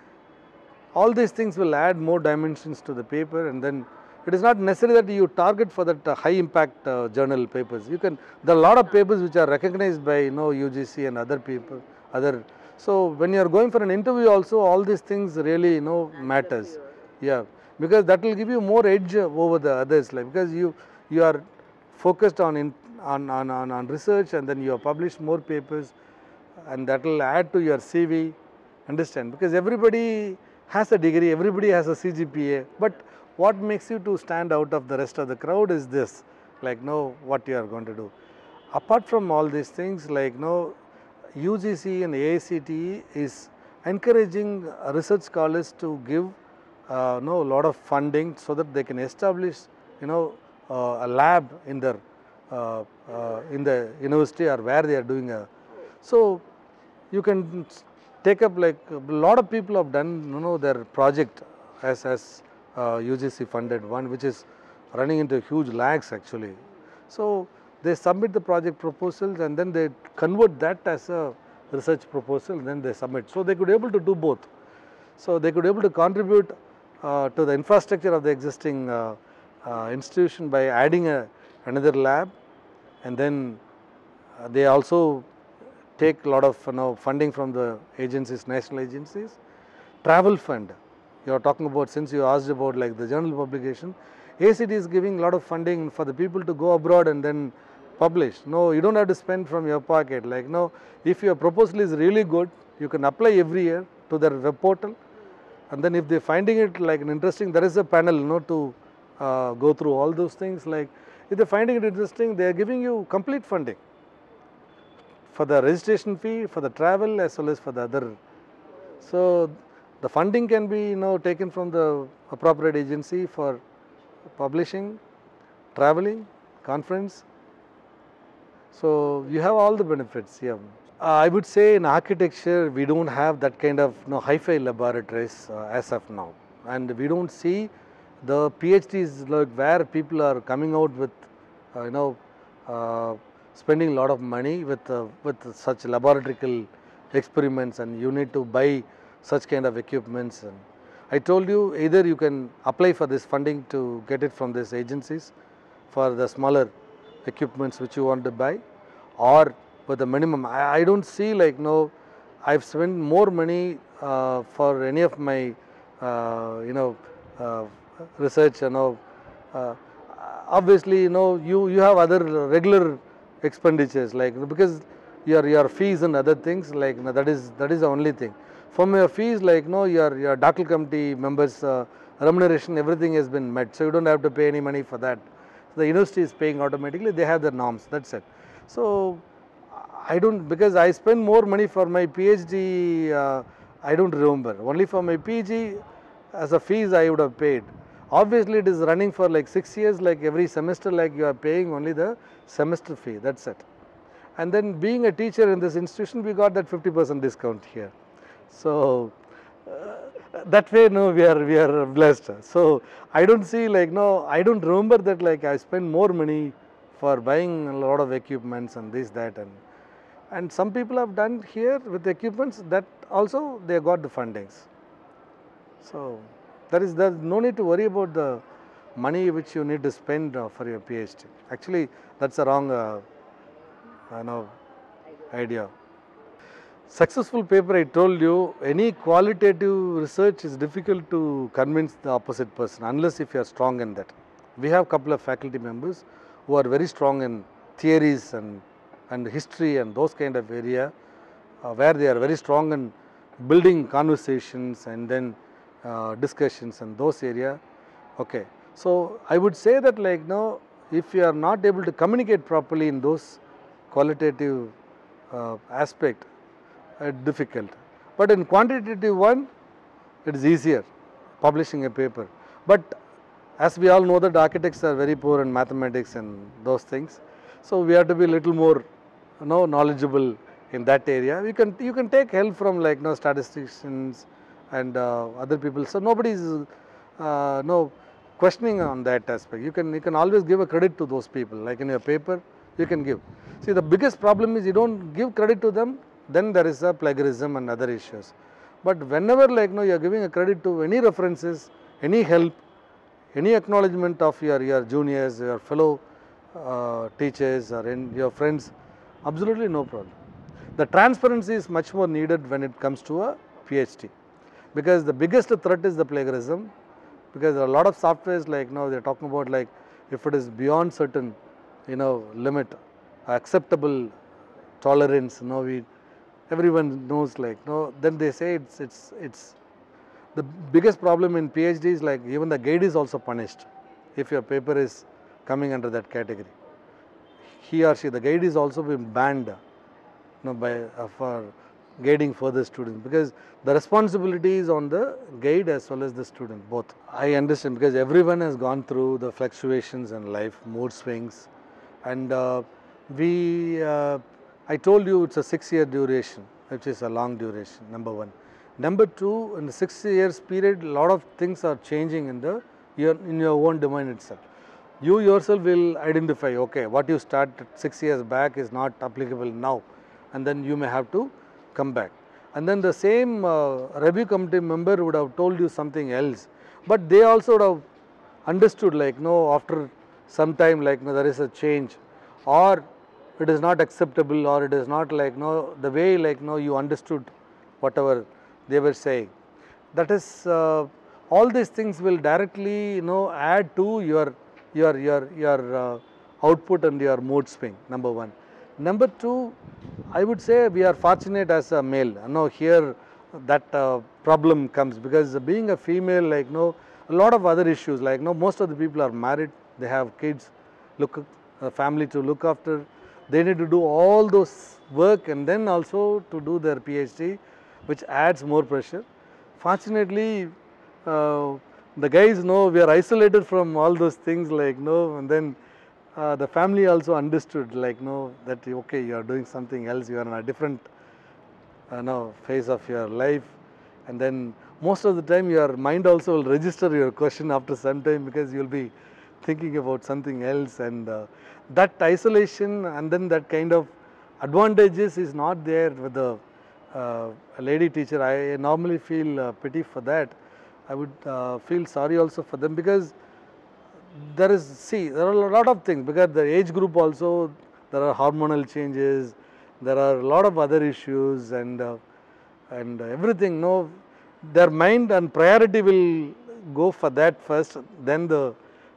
all these things will add more dimensions to the paper and then it is not necessary that you target for that uh, high impact uh, journal papers. You can there are a lot of papers which are recognized by you know UGC and other people other so when you are going for an interview also all these things really you know matters. yeah. Because that will give you more edge over the others like because you you are focused on in, on, on on on research and then you have published more papers and that will add to your CV understand? Because everybody has a degree everybody has a CGPA but what makes you to stand out of the rest of the crowd is this like know what you are going to do. Apart from all these things like know UGC and AICTE is encouraging uh, research scholars to give uh, know a lot of funding so that they can establish you know uh, a lab in their uh, uh, in the university or where they are doing a so you can take up like a lot of people have done you know their project as as uh, UGC funded one which is running into huge lags actually. So they submit the project proposals and then they convert that as a research proposal then they submit so they could able to do both so they could able to contribute uh, to the infrastructure of the existing uh, uh, institution by adding a, another lab and then uh, they also take a lot of you know, funding from the agencies, national agencies. Travel fund, you are talking about since you asked about like the journal publication, ACD is giving a lot of funding for the people to go abroad and then publish. No, you don't have to spend from your pocket. Like no, if your proposal is really good, you can apply every year to their web portal, and then if they're finding it like an interesting, there is a panel, you know, to uh, go through all those things. Like if they're finding it interesting, they are giving you complete funding for the registration fee, for the travel as well as for the other. So the funding can be you know taken from the appropriate agency for publishing, traveling, conference. So you have all the benefits. Yeah. Uh, I would say in architecture we don't have that kind of you know, hi-fi laboratories uh, as of now, and we don't see the PhDs like where people are coming out with, uh, you know, uh, spending a lot of money with uh, with such laboratory experiments, and you need to buy such kind of equipments. And I told you either you can apply for this funding to get it from these agencies for the smaller equipments which you want to buy, or with the minimum. I, I don't see like no, I've spent more money uh, for any of my uh, you know uh, research. You know, uh, obviously you know you you have other regular expenditures like because your your fees and other things like that is that is the only thing. From your fees like no your your doctoral committee members uh, remuneration everything has been met, so you don't have to pay any money for that. The university is paying automatically. They have their norms. That's it. So I don't because I spend more money for my PhD. Uh, I don't remember. Only for my PG, as a fees I would have paid. Obviously, it is running for like six years. Like every semester, like you are paying only the semester fee. That's it. And then being a teacher in this institution, we got that 50% discount here. So uh, that way, no, we are we are blessed. So I don't see like no, I don't remember that like I spend more money for buying a lot of equipments and this that and and some people have done here with equipments that also they got the fundings. So there is there's no need to worry about the money which you need to spend uh, for your PhD. Actually, that's a wrong uh, know, idea. Successful paper, I told you, any qualitative research is difficult to convince the opposite person unless if you are strong in that. We have couple of faculty members who are very strong in theories and, and history and those kind of area uh, where they are very strong in building conversations and then uh, discussions and those area. Okay. So, I would say that like now if you are not able to communicate properly in those qualitative uh, aspect, difficult. But in quantitative one, it is easier publishing a paper. But as we all know that architects are very poor in mathematics and those things. So, we have to be little more you know, knowledgeable in that area. You can you can take help from like you know, statisticians and uh, other people. So, nobody is uh, no questioning on that aspect. You can you can always give a credit to those people like in your paper you can give. See the biggest problem is you don't give credit to them then there is a plagiarism and other issues. But whenever like you know, you are giving a credit to any references, any help, any acknowledgement of your, your juniors, your fellow uh, teachers or in your friends, absolutely no problem. The transparency is much more needed when it comes to a PhD because the biggest threat is the plagiarism because there are a lot of softwares like now they are talking about like if it is beyond certain you know limit acceptable tolerance you know we everyone knows like no then they say it's it's it's the biggest problem in PhD is like even the guide is also punished if your paper is coming under that category. He or she, the guide is also been banned you know, by uh, for guiding further students because the responsibility is on the guide as well as the student both. I understand because everyone has gone through the fluctuations in life, mood swings, and uh, we. Uh, I told you it's a six year duration, which is a long duration. Number one. Number two, in the six years period, a lot of things are changing in the your in your own domain itself. You yourself will identify, okay, what you started six years back is not applicable now, and then you may have to come back. And then the same uh, review committee member would have told you something else, but they also would have understood, like, no, after some time, like, no, there is a change, or it is not acceptable, or it is not like, no, the way, like, no, you understood whatever they were saying. That is, uh, all these things will directly, you know, add to your your your your uh, output and your mood swing. Number one. Number two, I would say we are fortunate as a male. No, here that uh, problem comes because being a female, like no, a lot of other issues. Like no, most of the people are married. They have kids, look a family to look after. They need to do all those work and then also to do their PhD, which adds more pressure. Fortunately, uh, the guys know we are isolated from all those things like no, and then uh, the family also understood like no that okay you are doing something else you are in a different uh, no phase of your life and then most of the time your mind also will register your question after some time because you will be thinking about something else and uh, that isolation and then that kind of advantages is not there with the uh, lady teacher. I normally feel uh, pity for that. I would uh, feel sorry also for them because there is see there are a lot of things because the age group also there are hormonal changes there are a lot of other issues and uh, and everything no their mind and priority will go for that first then the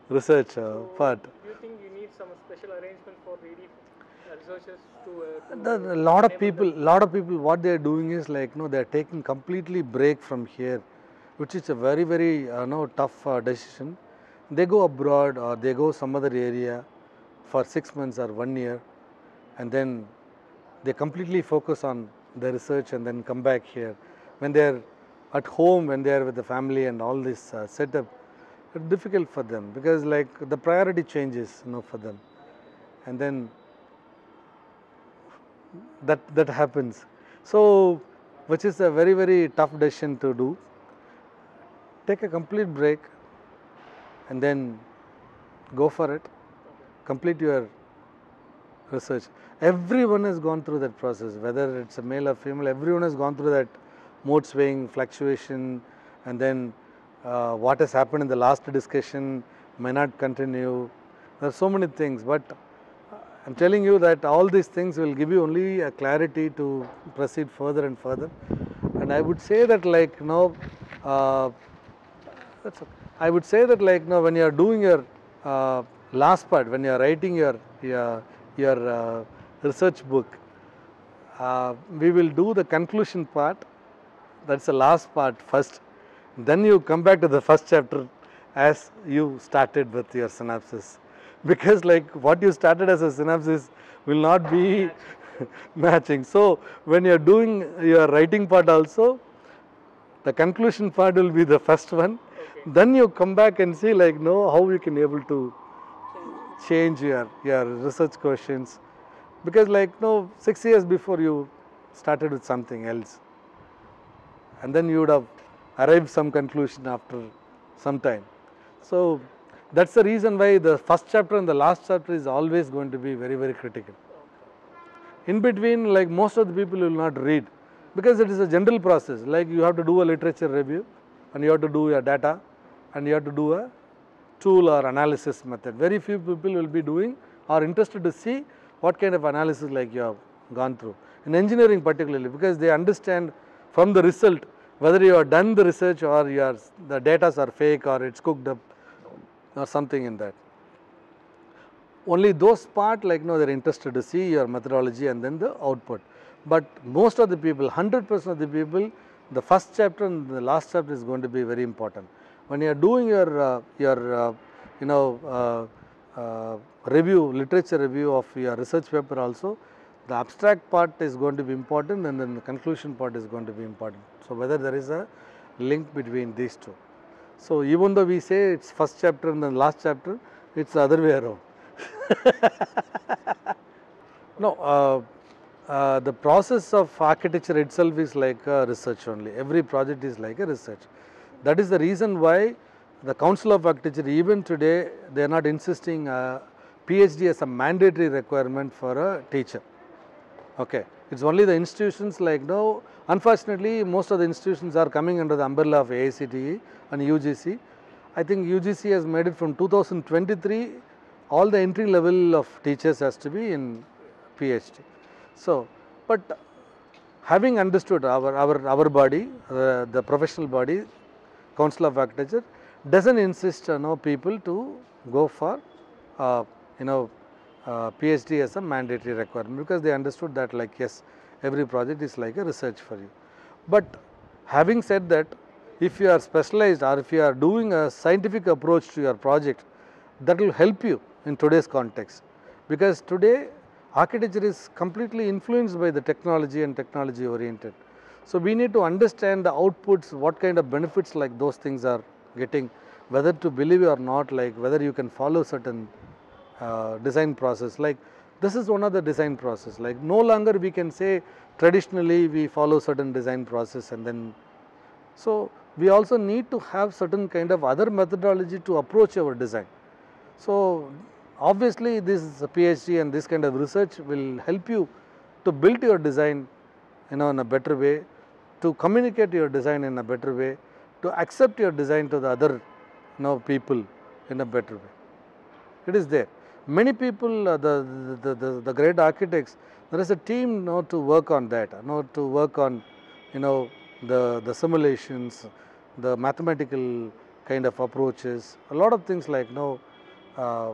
research uh, part Do you think you need some special arrangement for ready uh, researchers to, uh, to the, a lot of people lot of people what they are doing is like no they are taking completely break from here which is a very very uh, no tough uh, decision. They go abroad or they go some other area for 6 months or 1 year and then they completely focus on the research and then come back here. When they are at home when they are with the family and all this uh, setup difficult for them because like the priority changes you know for them. And then that that happens. So which is a very very tough decision to do. Take a complete break and then go for it. Complete your research. Everyone has gone through that process whether it's a male or female everyone has gone through that mood swing fluctuation and then uh, what has happened in the last discussion may not continue there are so many things but I'm telling you that all these things will give you only a clarity to proceed further and further. And I would say that like you know, uh, that's okay. I would say that like you know, when you are doing your uh, last part, when you are writing your your, your uh, research book, uh, we will do the conclusion part. That's the last part first. Then you come back to the first chapter as you started with your synopsis because like what you started as a synopsis will not be matching. So when you are doing your writing part also, the conclusion part will be the first one. Then you come back and see like know how you can able to change your your research questions because like no six years before you started with something else and then you would have arrived some conclusion after some time. So that's the reason why the first chapter and the last chapter is always going to be very very critical. In between like most of the people will not read because it is a general process like you have to do a literature review and you have to do your data and you have to do a tool or analysis method. Very few people will be doing or interested to see what kind of analysis like you have gone through. In engineering particularly because they understand from the result whether you have done the research or you are, the data are fake or it's cooked up or something in that. Only those part like you know they are interested to see your methodology and then the output. But most of the people, 100 percent of the people, the first chapter and the last chapter is going to be very important. When you are doing your uh, your uh, you know uh, uh, review, literature review of your research paper also, the abstract part is going to be important and then the conclusion part is going to be important. So whether there is a link between these two. So even though we say it's first chapter and then last chapter, it's the other way around. no, uh, uh, the process of architecture itself is like a research only. Every project is like a research. That is the reason why the Council of Architecture even today they are not insisting uh, PhD as a mandatory requirement for a teacher. Okay, it's only the institutions like no. Unfortunately, most of the institutions are coming under the umbrella of AICTE and UGC. I think UGC has made it from 2023. All the entry level of teachers has to be in PhD. So, but having understood our our our body, uh, the professional body, Council of Architecture, doesn't insist you know people to go for uh, you know uh, PhD as a mandatory requirement because they understood that like yes every project is like a research for you. But having said that if you are specialized or if you are doing a scientific approach to your project that will help you in today's context because today architecture is completely influenced by the technology and technology oriented. So, we need to understand the outputs what kind of benefits like those things are getting whether to believe or not like whether you can follow certain uh, design process like this is one of the design process like no longer we can say traditionally we follow certain design process and then so we also need to have certain kind of other methodology to approach our design. So, obviously this is a PhD and this kind of research will help you to build your design you know in a better way, to communicate your design in a better way, to accept your design to the other you know people in a better way. It is there. Many people, uh, the, the, the, the great architects, there is a team you to work on that, you to work on you know the, the simulations, the mathematical kind of approaches, a lot of things like you know, uh,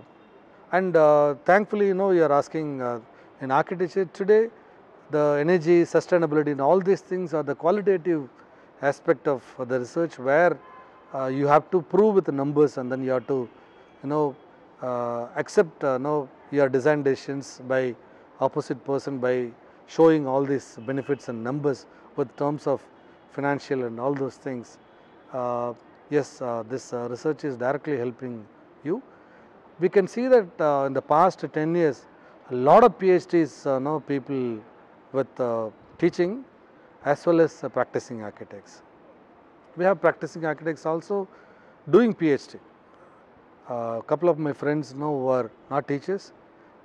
and uh, thankfully you know you are asking uh, in architecture today the energy sustainability and all these things are the qualitative aspect of the research where uh, you have to prove with the numbers and then you have to you know accept uh, know your design decisions by opposite person by showing all these benefits and numbers with terms of financial and all those things. Uh, yes, uh, this uh, research is directly helping you. We can see that uh, in the past 10 years, a lot of PhDs, uh, know people with uh, teaching as well as uh, practicing architects. We have practicing architects also doing PhD. A couple of my friends now are not teachers,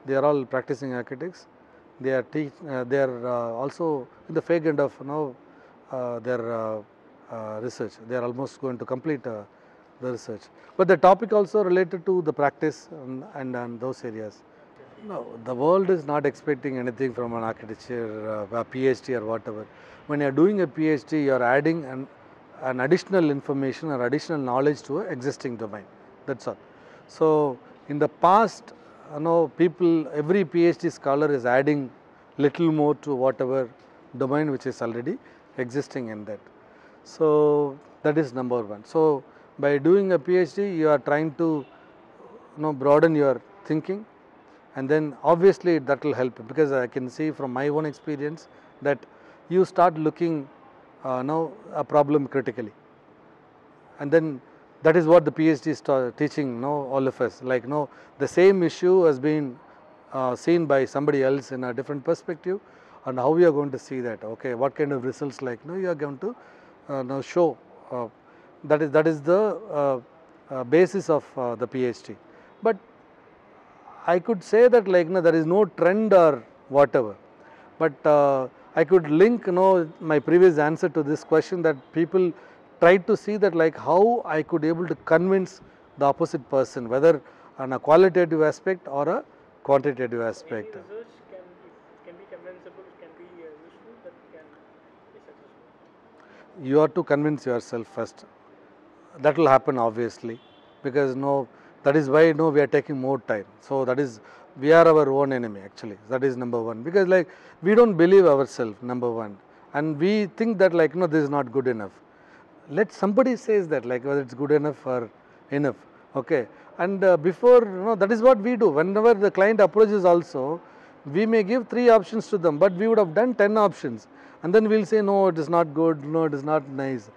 they are all practicing architects. They are teach, uh, they are uh, also in the fag end of know uh, their research. They are almost going to complete the research. But the topic also related to the practice and, and, and those areas. No, the world is not expecting anything from an architecture, uh, a PhD or whatever. When you are doing a PhD, you are adding an, an additional information or additional knowledge to an existing domain. That's all. So, in the past, you know, people, every PhD scholar is adding little more to whatever domain which is already existing in that. So, that is number one. So, by doing a PhD, you are trying to you know broaden your thinking and then obviously that will help because I can see from my own experience that you start looking uh, now a problem critically and then that is what the PhD is teaching no all of us. Like no the same issue has been uh, seen by somebody else in a different perspective. And how we are going to see that? Okay what kind of results like no you are going to uh, now show uh, that is that is the uh, uh, basis of uh, the PhD but I could say that like no, there is no trend or whatever, but I could link you know my previous answer to this question that people tried to see that like how I could able to convince the opposite person whether on a qualitative aspect or a quantitative aspect. research can be, can be convincible, can be uh, useful, that can be successful. You have to convince yourself first. That will happen obviously because no that is why no we are taking more time. So that is we are our own enemy actually. That is number one because like we don't believe ourselves number one and we think that like no this is not good enough. Let somebody says that like whether it's good enough or enough. Okay. And uh, before you know that is what we do. Whenever the client approaches also, we may give three options to them, but we would have done 10 options. And then we'll say, no, it is not good, no, it is not nice.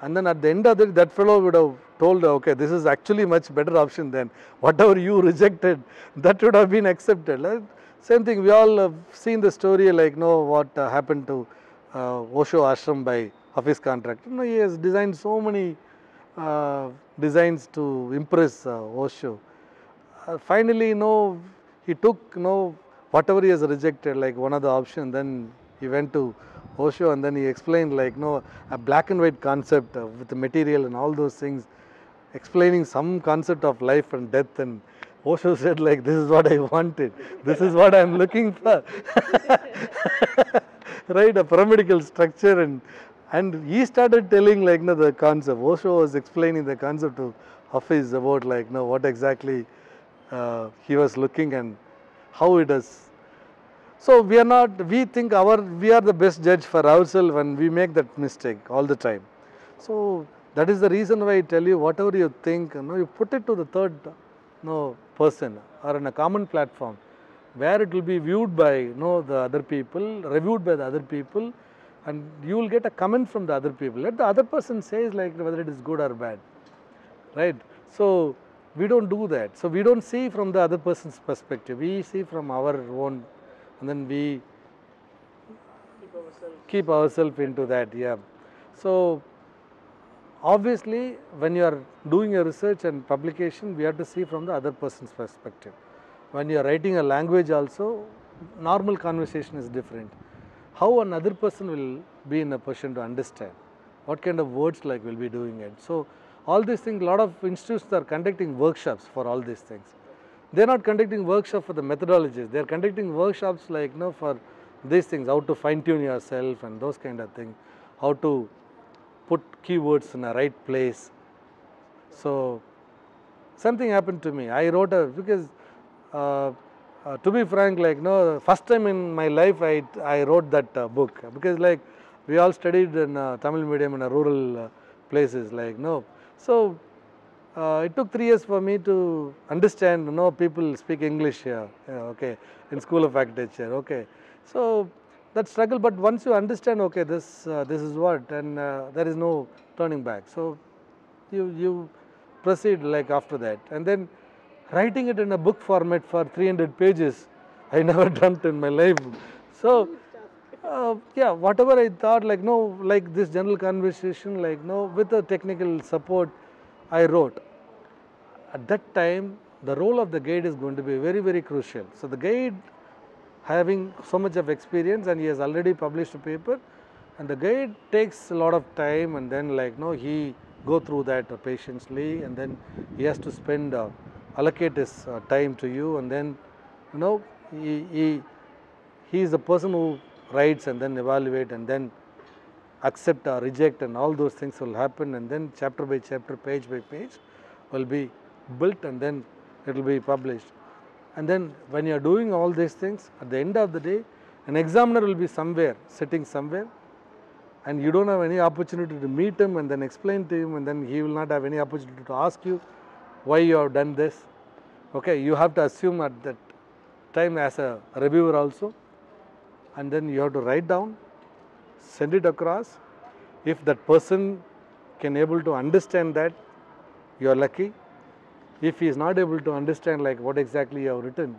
And then at the end of it, that fellow would have told, okay, this is actually much better option than whatever you rejected, that would have been accepted. Like, same thing, we all have seen the story like, no, what uh, happened to uh, Osho Ashram by office contractor. No, he has designed so many uh, designs to impress uh, Osho. Uh, finally, you know, he took, you know, whatever he has rejected, like one of the option, then he went to Osho and then he explained like, no, a black and white concept uh, with the material and all those things, explaining some concept of life and death and Osho said like, this is what I wanted, this is what I am looking for. right, a pyramidical structure and and he started telling like no, the concept. Osho was explaining the concept of Hafiz about like no, what exactly uh, he was looking and how it is. So we are not. We think our we are the best judge for ourselves and we make that mistake all the time. So that is the reason why I tell you whatever you think, you know, you put it to the third no person or in a common platform where it will be viewed by you know the other people, reviewed by the other people, and you will get a comment from the other people. Let the other person says like whether it is good or bad, right? So we don't do that. So we don't see from the other person's perspective. We see from our own, and then we Keep ourselves keep ourselves into that. Yeah. So obviously when you are doing a research and publication, we have to see from the other person's perspective. When you are writing a language also, normal conversation is different. How another person will be in a position to understand, what kind of words like will be doing it. So all these things, lot of institutes are conducting workshops for all these things. They're not conducting workshop for the methodologies. They're conducting workshops like you know for these things, how to fine tune yourself and those kind of things, how to put keywords in a right place. So something happened to me. I wrote a because uh, uh, to be frank, like no, first time in my life I I wrote that uh, book because like we all studied in uh, Tamil medium in a rural uh, places like no. So uh, it took three years for me to understand. You know, people speak English here. Yeah, okay, in School of Architecture. Okay, so that struggle. But once you understand, okay, this uh, this is what, and there is no turning back. So you you proceed like after that, and then writing it in a book format for 300 pages, I never dreamt in my life. So. Uh, yeah, whatever I thought, like no, like this general conversation, like no, with the technical support, I wrote. At that time, the role of the guide is going to be very, very crucial. So the guide having so much of experience and he has already published a paper and the guide takes a lot of time and then like no he go through that patiently and then he has to spend uh, allocate his uh, time to you and then you know he, he he is the person who writes and then evaluate and then accept or reject and all those things will happen and then chapter by chapter page by page will be built and then it will be published. And then when you are doing all these things at the end of the day an examiner will be somewhere sitting somewhere and you don't have any opportunity to meet him and then explain to him and then he will not have any opportunity to ask you why you have done this okay you have to assume at that time as a reviewer also and then you have to write down send it across if that person can able to understand that you are lucky if he is not able to understand like what exactly you have written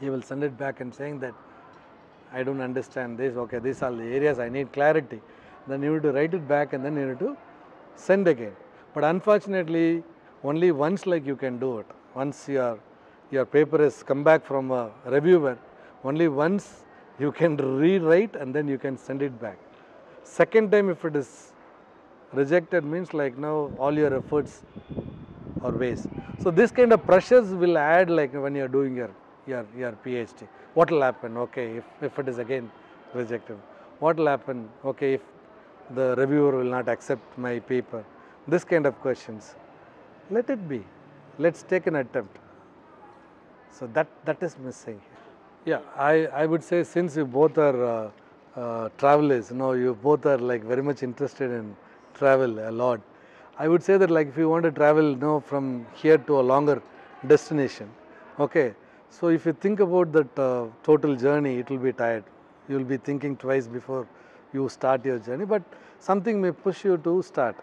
he will send it back and saying that I don't understand this, okay, these are the areas I need clarity. Then you need to write it back and then you need to send again. But unfortunately, only once like you can do it. Once your, your paper has come back from a reviewer, only once you can rewrite and then you can send it back. Second time if it is rejected means like now all your efforts are waste. So this kind of pressures will add like when you are doing your your your PhD. What will happen? Okay, if, if it is again rejected, what will happen? Okay, if the reviewer will not accept my paper, this kind of questions. Let it be. Let's take an attempt. So that that is missing. Yeah, I I would say since you both are uh, uh, travelers, you know, you both are like very much interested in travel a lot. I would say that like if you want to travel, you know, from here to a longer destination, okay. So if you think about that uh, total journey, it will be tired. You will be thinking twice before you start your journey, but something may push you to start.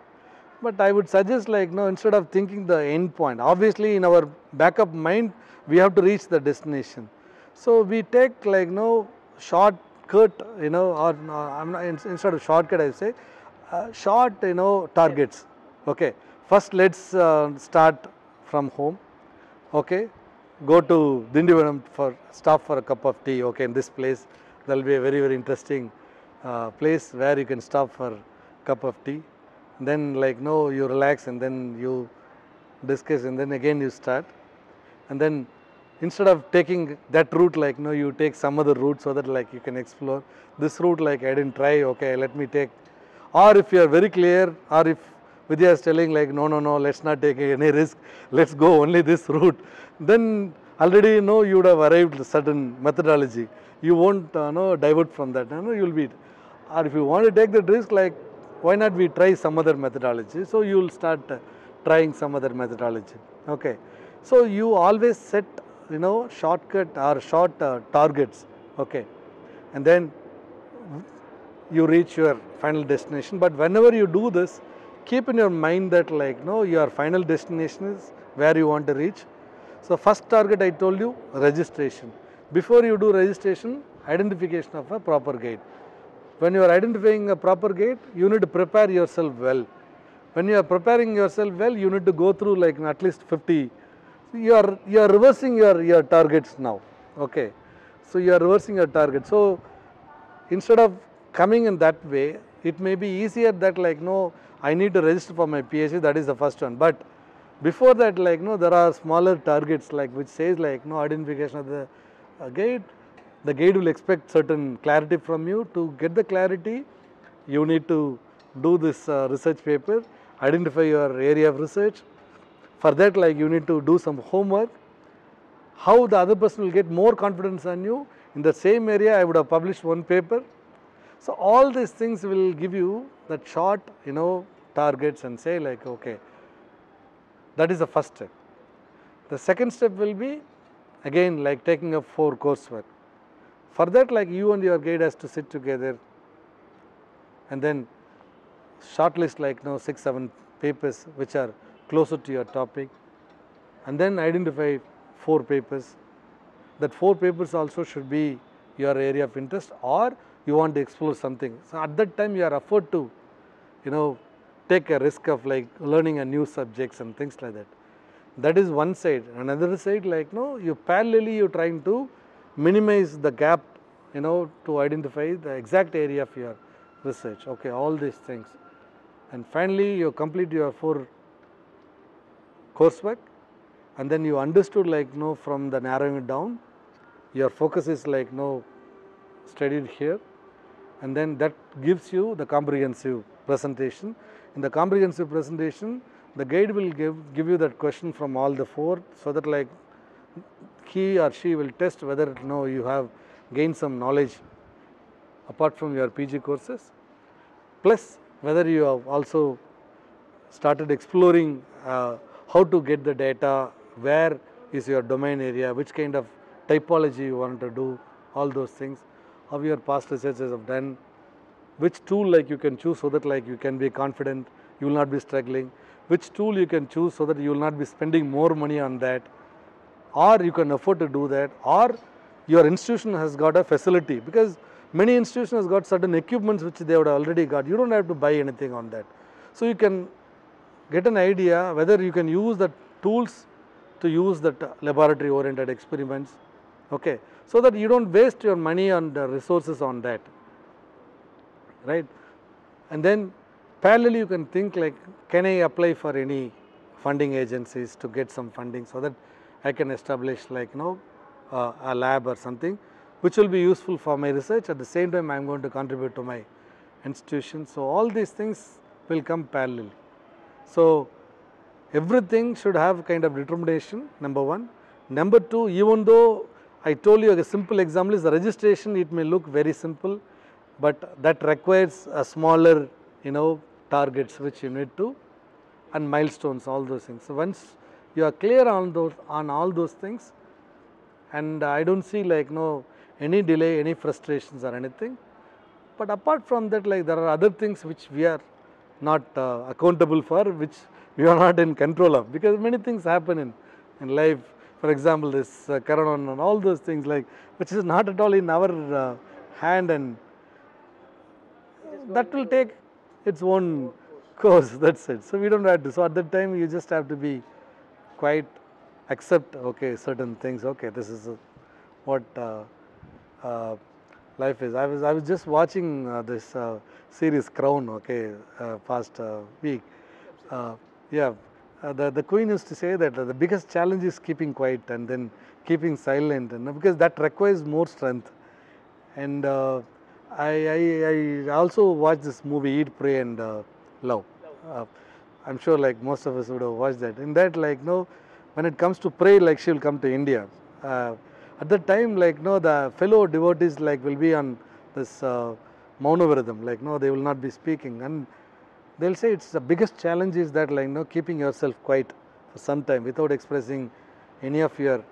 But I would suggest like no, instead of thinking the end point, obviously in our backup mind, we have to reach the destination. So we take like no shortcut, you know, or no, I'm not instead of shortcut, I say uh, short, you know, targets. Okay, first let's uh, start from home. Okay, go to Tindivanam for stop for a cup of tea. Okay, in this place there will be a very very interesting uh, place where you can stop for cup of tea. Then like no, you relax and then you discuss and then again you start. And then instead of taking that route like no, you take some other route so that like you can explore this route like I didn't try. Okay, let me take. Or if you are very clear, or if Vidhya is telling like no no no let's not take any risk let's go only this route then already you know you would have arrived at certain methodology you won't uh, know divert from that you know you will be or if you want to take the risk like why not we try some other methodology? So you will start trying some other methodology. Okay. So you always set you know shortcut or short uh, targets. Okay. And then you reach your final destination. But whenever you do this keep in your mind that like no your final destination is where you want to reach. So first target i told you registration. Before you do registration identification of a proper gate when you are identifying a proper gate you need to prepare yourself well when you are preparing yourself well, you need to go through like at least 50. So you are you are reversing your your targets now. Okay, so you are reversing your target. So instead of coming in that way, it may be easier that like no, I need to register for my PhD. That is the first one. But before that, like no, there are smaller targets like which says like no identification of the uh, gate. The gate will expect certain clarity from you. To get the clarity, you need to do this uh, research paper, identify your area of research. For that, like you need to do some homework. How the other person will get more confidence on you in the same area. I would have published one paper. So all these things will give you that short, you know, targets and say like, okay, that is the first step. The second step will be again like taking up four coursework. For that, like you and your guide has to sit together and then shortlist like you know, six, seven papers which are closer to your topic and then identify four papers. That four papers also should be your area of interest or you want to explore something. So at that time you are afford to, you know, take a risk of like learning a new subjects and things like that. That is one side. Another side like no, you parallelly you are trying to minimize the gap, you know, to identify the exact area of your research. Okay, all these things. And finally you complete your four coursework and then you understood like no from the narrowing it down your focus is like no studied here and then that gives you the comprehensive presentation in the comprehensive presentation the guide will give give you that question from all the four so that like he or she will test whether you know you have gained some knowledge apart from your PG courses. Plus whether you have also started exploring uh, how to get the data, where is your domain area, which kind of typology you want to do, all those things, how your past researchers have done, which tool like you can choose so that like you can be confident, you will not be struggling, which tool you can choose so that you will not be spending more money on that, or you can afford to do that, or your institution has got a facility because many institutions has got certain equipments which they would already got. You don't have to buy anything on that. So you can get an idea whether you can use the tools to use that laboratory oriented experiments, okay, so that you don't waste your money and uh, resources on that, right. And then parallelly you can think like, can I apply for any funding agencies to get some funding so that I can establish like you know a lab or something which will be useful for my research at the same time I am going to contribute to my institution. So, all these things will come parallel. So, everything should have kind of determination number one. Number two even though I told you a simple example is the registration it may look very simple, but that requires a smaller you know targets which you need to and milestones all those things. So, once you are clear on those on all those things and I do not see like no any delay, any frustrations or anything. But apart from that like there are other things which we are not uh, accountable for which we are not in control of because many things happen in, in life. For example, this uh, corona and all those things like which is not at all in our uh, hand and that will take its own course that's it. So, we do not have to. So, at that time you just have to be quite accept okay certain things okay this is uh, what uh, uh, life is. I was I was just watching uh, this uh, series Crown okay uh, past uh, week. Yeah, the the queen used to say that the biggest challenge is keeping quiet and then keeping silent and because that requires more strength. And I, I I also watched this movie Eat, Pray and uh, Love. I'm sure like most of us would have watched that. In that like no, when it comes to pray like she will come to India. Uh, at that time like no the fellow devotees like will be on this uh, Maunaviradam like no they will not be speaking and they will say it's the biggest challenge is that like no keeping yourself quiet for some time without expressing any of your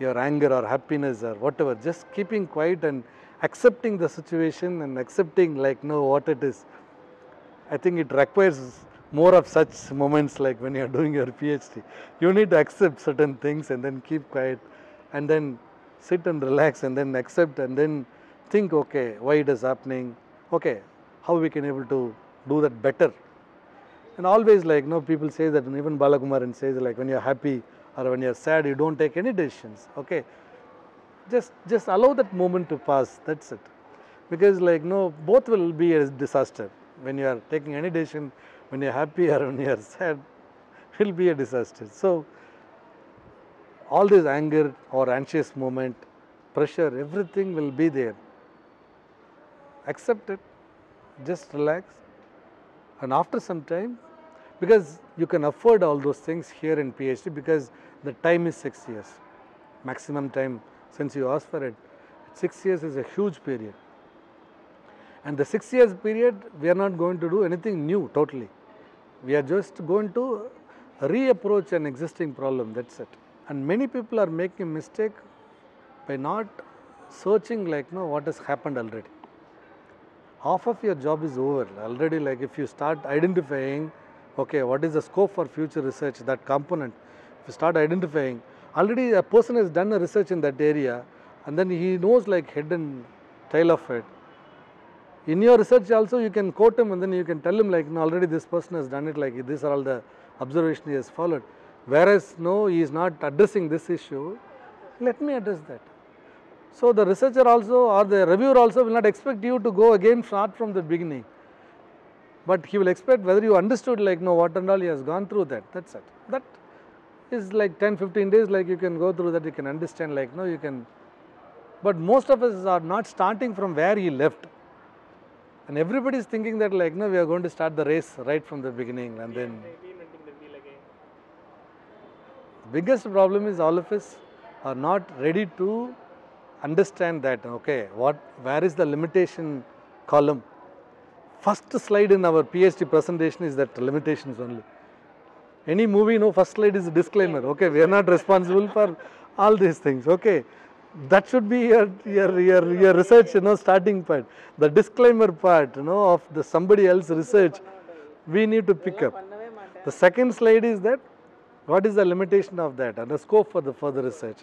your anger or happiness or whatever just keeping quiet and accepting the situation and accepting like no what it is I think it requires more of such moments like when you are doing your PhD. You need to accept certain things and then keep quiet and then sit and relax and then accept and then think okay why it is happening okay how we can able to do that better And always like, no, people say that, even Balakumaran says like, when you're happy or when you're sad, you don't take any decisions. Okay, just just allow that moment to pass. That's it. Because like, no, both will be a disaster. When you are taking any decision, when you're happy or when you're sad, will be a disaster. So all this anger or anxious moment, pressure, everything will be there. Accept it, just relax, and after some time, because you can afford all those things here in PhD because the time is six years, maximum time since you asked for it. Six years is a huge period. And the six years period, we are not going to do anything new totally. We are just going to reapproach an existing problem, that's it. And many people are making mistake by not searching like, no, what has happened already. Half of your job is over already. Like if you start identifying, okay, what is the scope for future research, that component, if you start identifying, already a person has done a research in that area, and then he knows like head and tail of it. In your research also, you can quote him, and then you can tell him like, already this person has done it. Like these are all the observation he has followed. Whereas no, he is not addressing this issue. Let me address that. So the researcher also or the reviewer also will not expect you to go again start from the beginning. But he will expect whether you understood like no what and all he has gone through that. That's it. That is like 10, 15 days like you can go through that, you can understand like no you can. But most of us are not starting from where he left. And everybody is thinking that like no we are going to start the race right from the beginning and then the biggest problem is all of us are not ready to understand that okay what where is the limitation column? First slide in our phd presentation is that limitations only. Any movie no first slide is a disclaimer. Okay we are not responsible for all these things. Okay that should be your, your, your, your research, you know, starting part. The disclaimer part, you know, of the somebody else research, we need to pick up. The second slide is that, what is the limitation of that and the scope for the further research.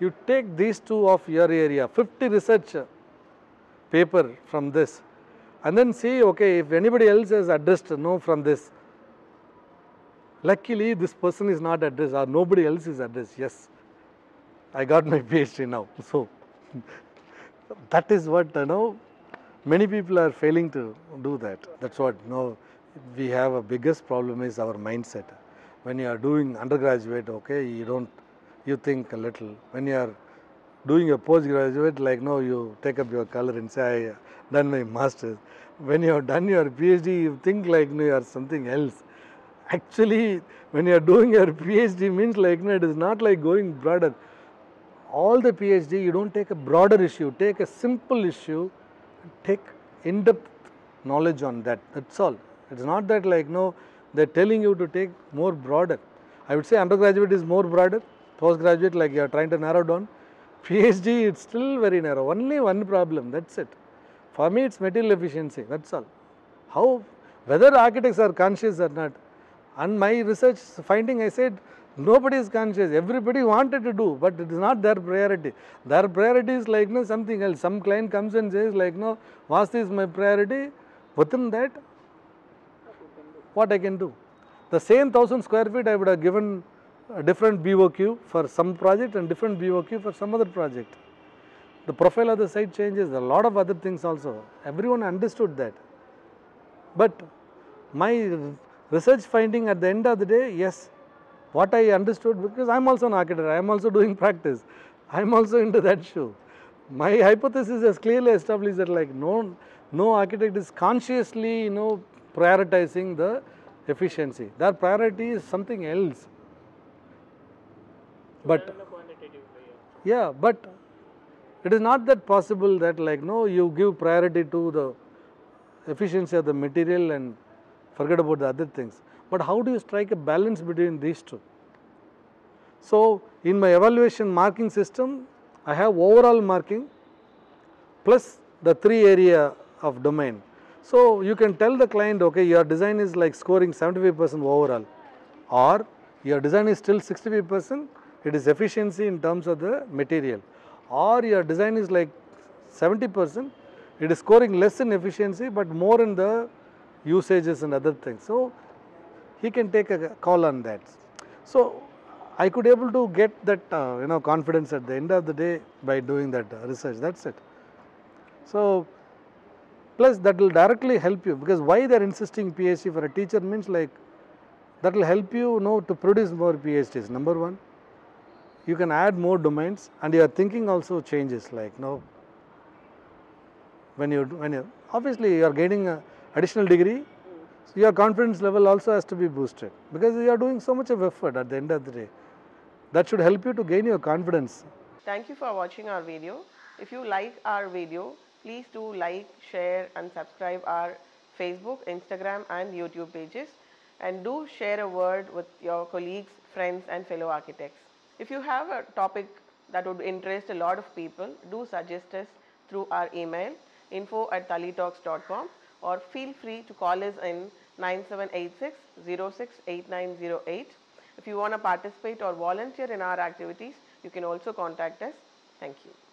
You take these two of your area, 50 research paper from this and then see, okay, if anybody else has addressed, you know, from this, luckily this person is not addressed or nobody else is addressed, yes I got my PhD now. So that is what you know many people are failing to do that. That's what you know we have a biggest problem is our mindset. When you are doing undergraduate, okay, you don't you think a little. When you are doing a postgraduate, like no, you take up your color and say, I done my masters. When you have done your PhD, you think like no, you are something else. Actually, when you are doing your PhD means like no, it is not like going broader. All the PhD, you don't take a broader issue, take a simple issue, take in-depth knowledge on that. That's all. It's not that like no, they're telling you to take more broader. I would say undergraduate is more broader, postgraduate like you are trying to narrow down. PhD it's still very narrow. Only one problem. That's it. For me, it's material efficiency. That's all. How whether architects are conscious or not. And my research finding, I said nobody is conscious. Everybody wanted to do, but it is not their priority. Their priority is like no something else. Some client comes and says like no, Vastu is my priority. Within that, what I can do. The same thousand square feet I would have given a different BOQ for some project and different BOQ for some other project. The profile of the site changes, a lot of other things also. Everyone understood that. But my research finding at the end of the day, yes, what I understood because I am also an architect, I am also doing practice, I am also into that shoe. My hypothesis is clearly established that like no, no architect is consciously you know prioritizing the efficiency. Their priority is something else. But Rather than a quantitative way. yeah, but it is not that possible that like no, you give priority to the efficiency of the material and forget about the other things. But how do you strike a balance between these two? So in my evaluation marking system, I have overall marking plus the three area of domain. So you can tell the client, okay, your design is like scoring 75% overall, or your design is still 65%, it is efficiency in terms of the material, or your design is like 70%, it is scoring less in efficiency but more in the usages and other things. So he can take a call on that. So I could able to get that uh, you know confidence at the end of the day by doing that uh, research. That's it. So plus that will directly help you because why they are insisting PhD for a teacher means like that will help you, you know to produce more PhDs. Number one, you can add more domains and your thinking also changes. Like you know when you when you obviously you are gaining a additional degree so your confidence level also has to be boosted because you are doing so much of effort at the end of the day that should help you to gain your confidence Thank you for watching our video. If you like our video, please do like, share and subscribe our Facebook, Instagram and YouTube pages and do share a word with your colleagues, friends and fellow architects. If you have a topic that would interest a lot of people, do suggest us through our email info at thalitalks.com or feel free to call us in 9786 068908. If you want to participate or volunteer in our activities, you can also contact us. Thank you.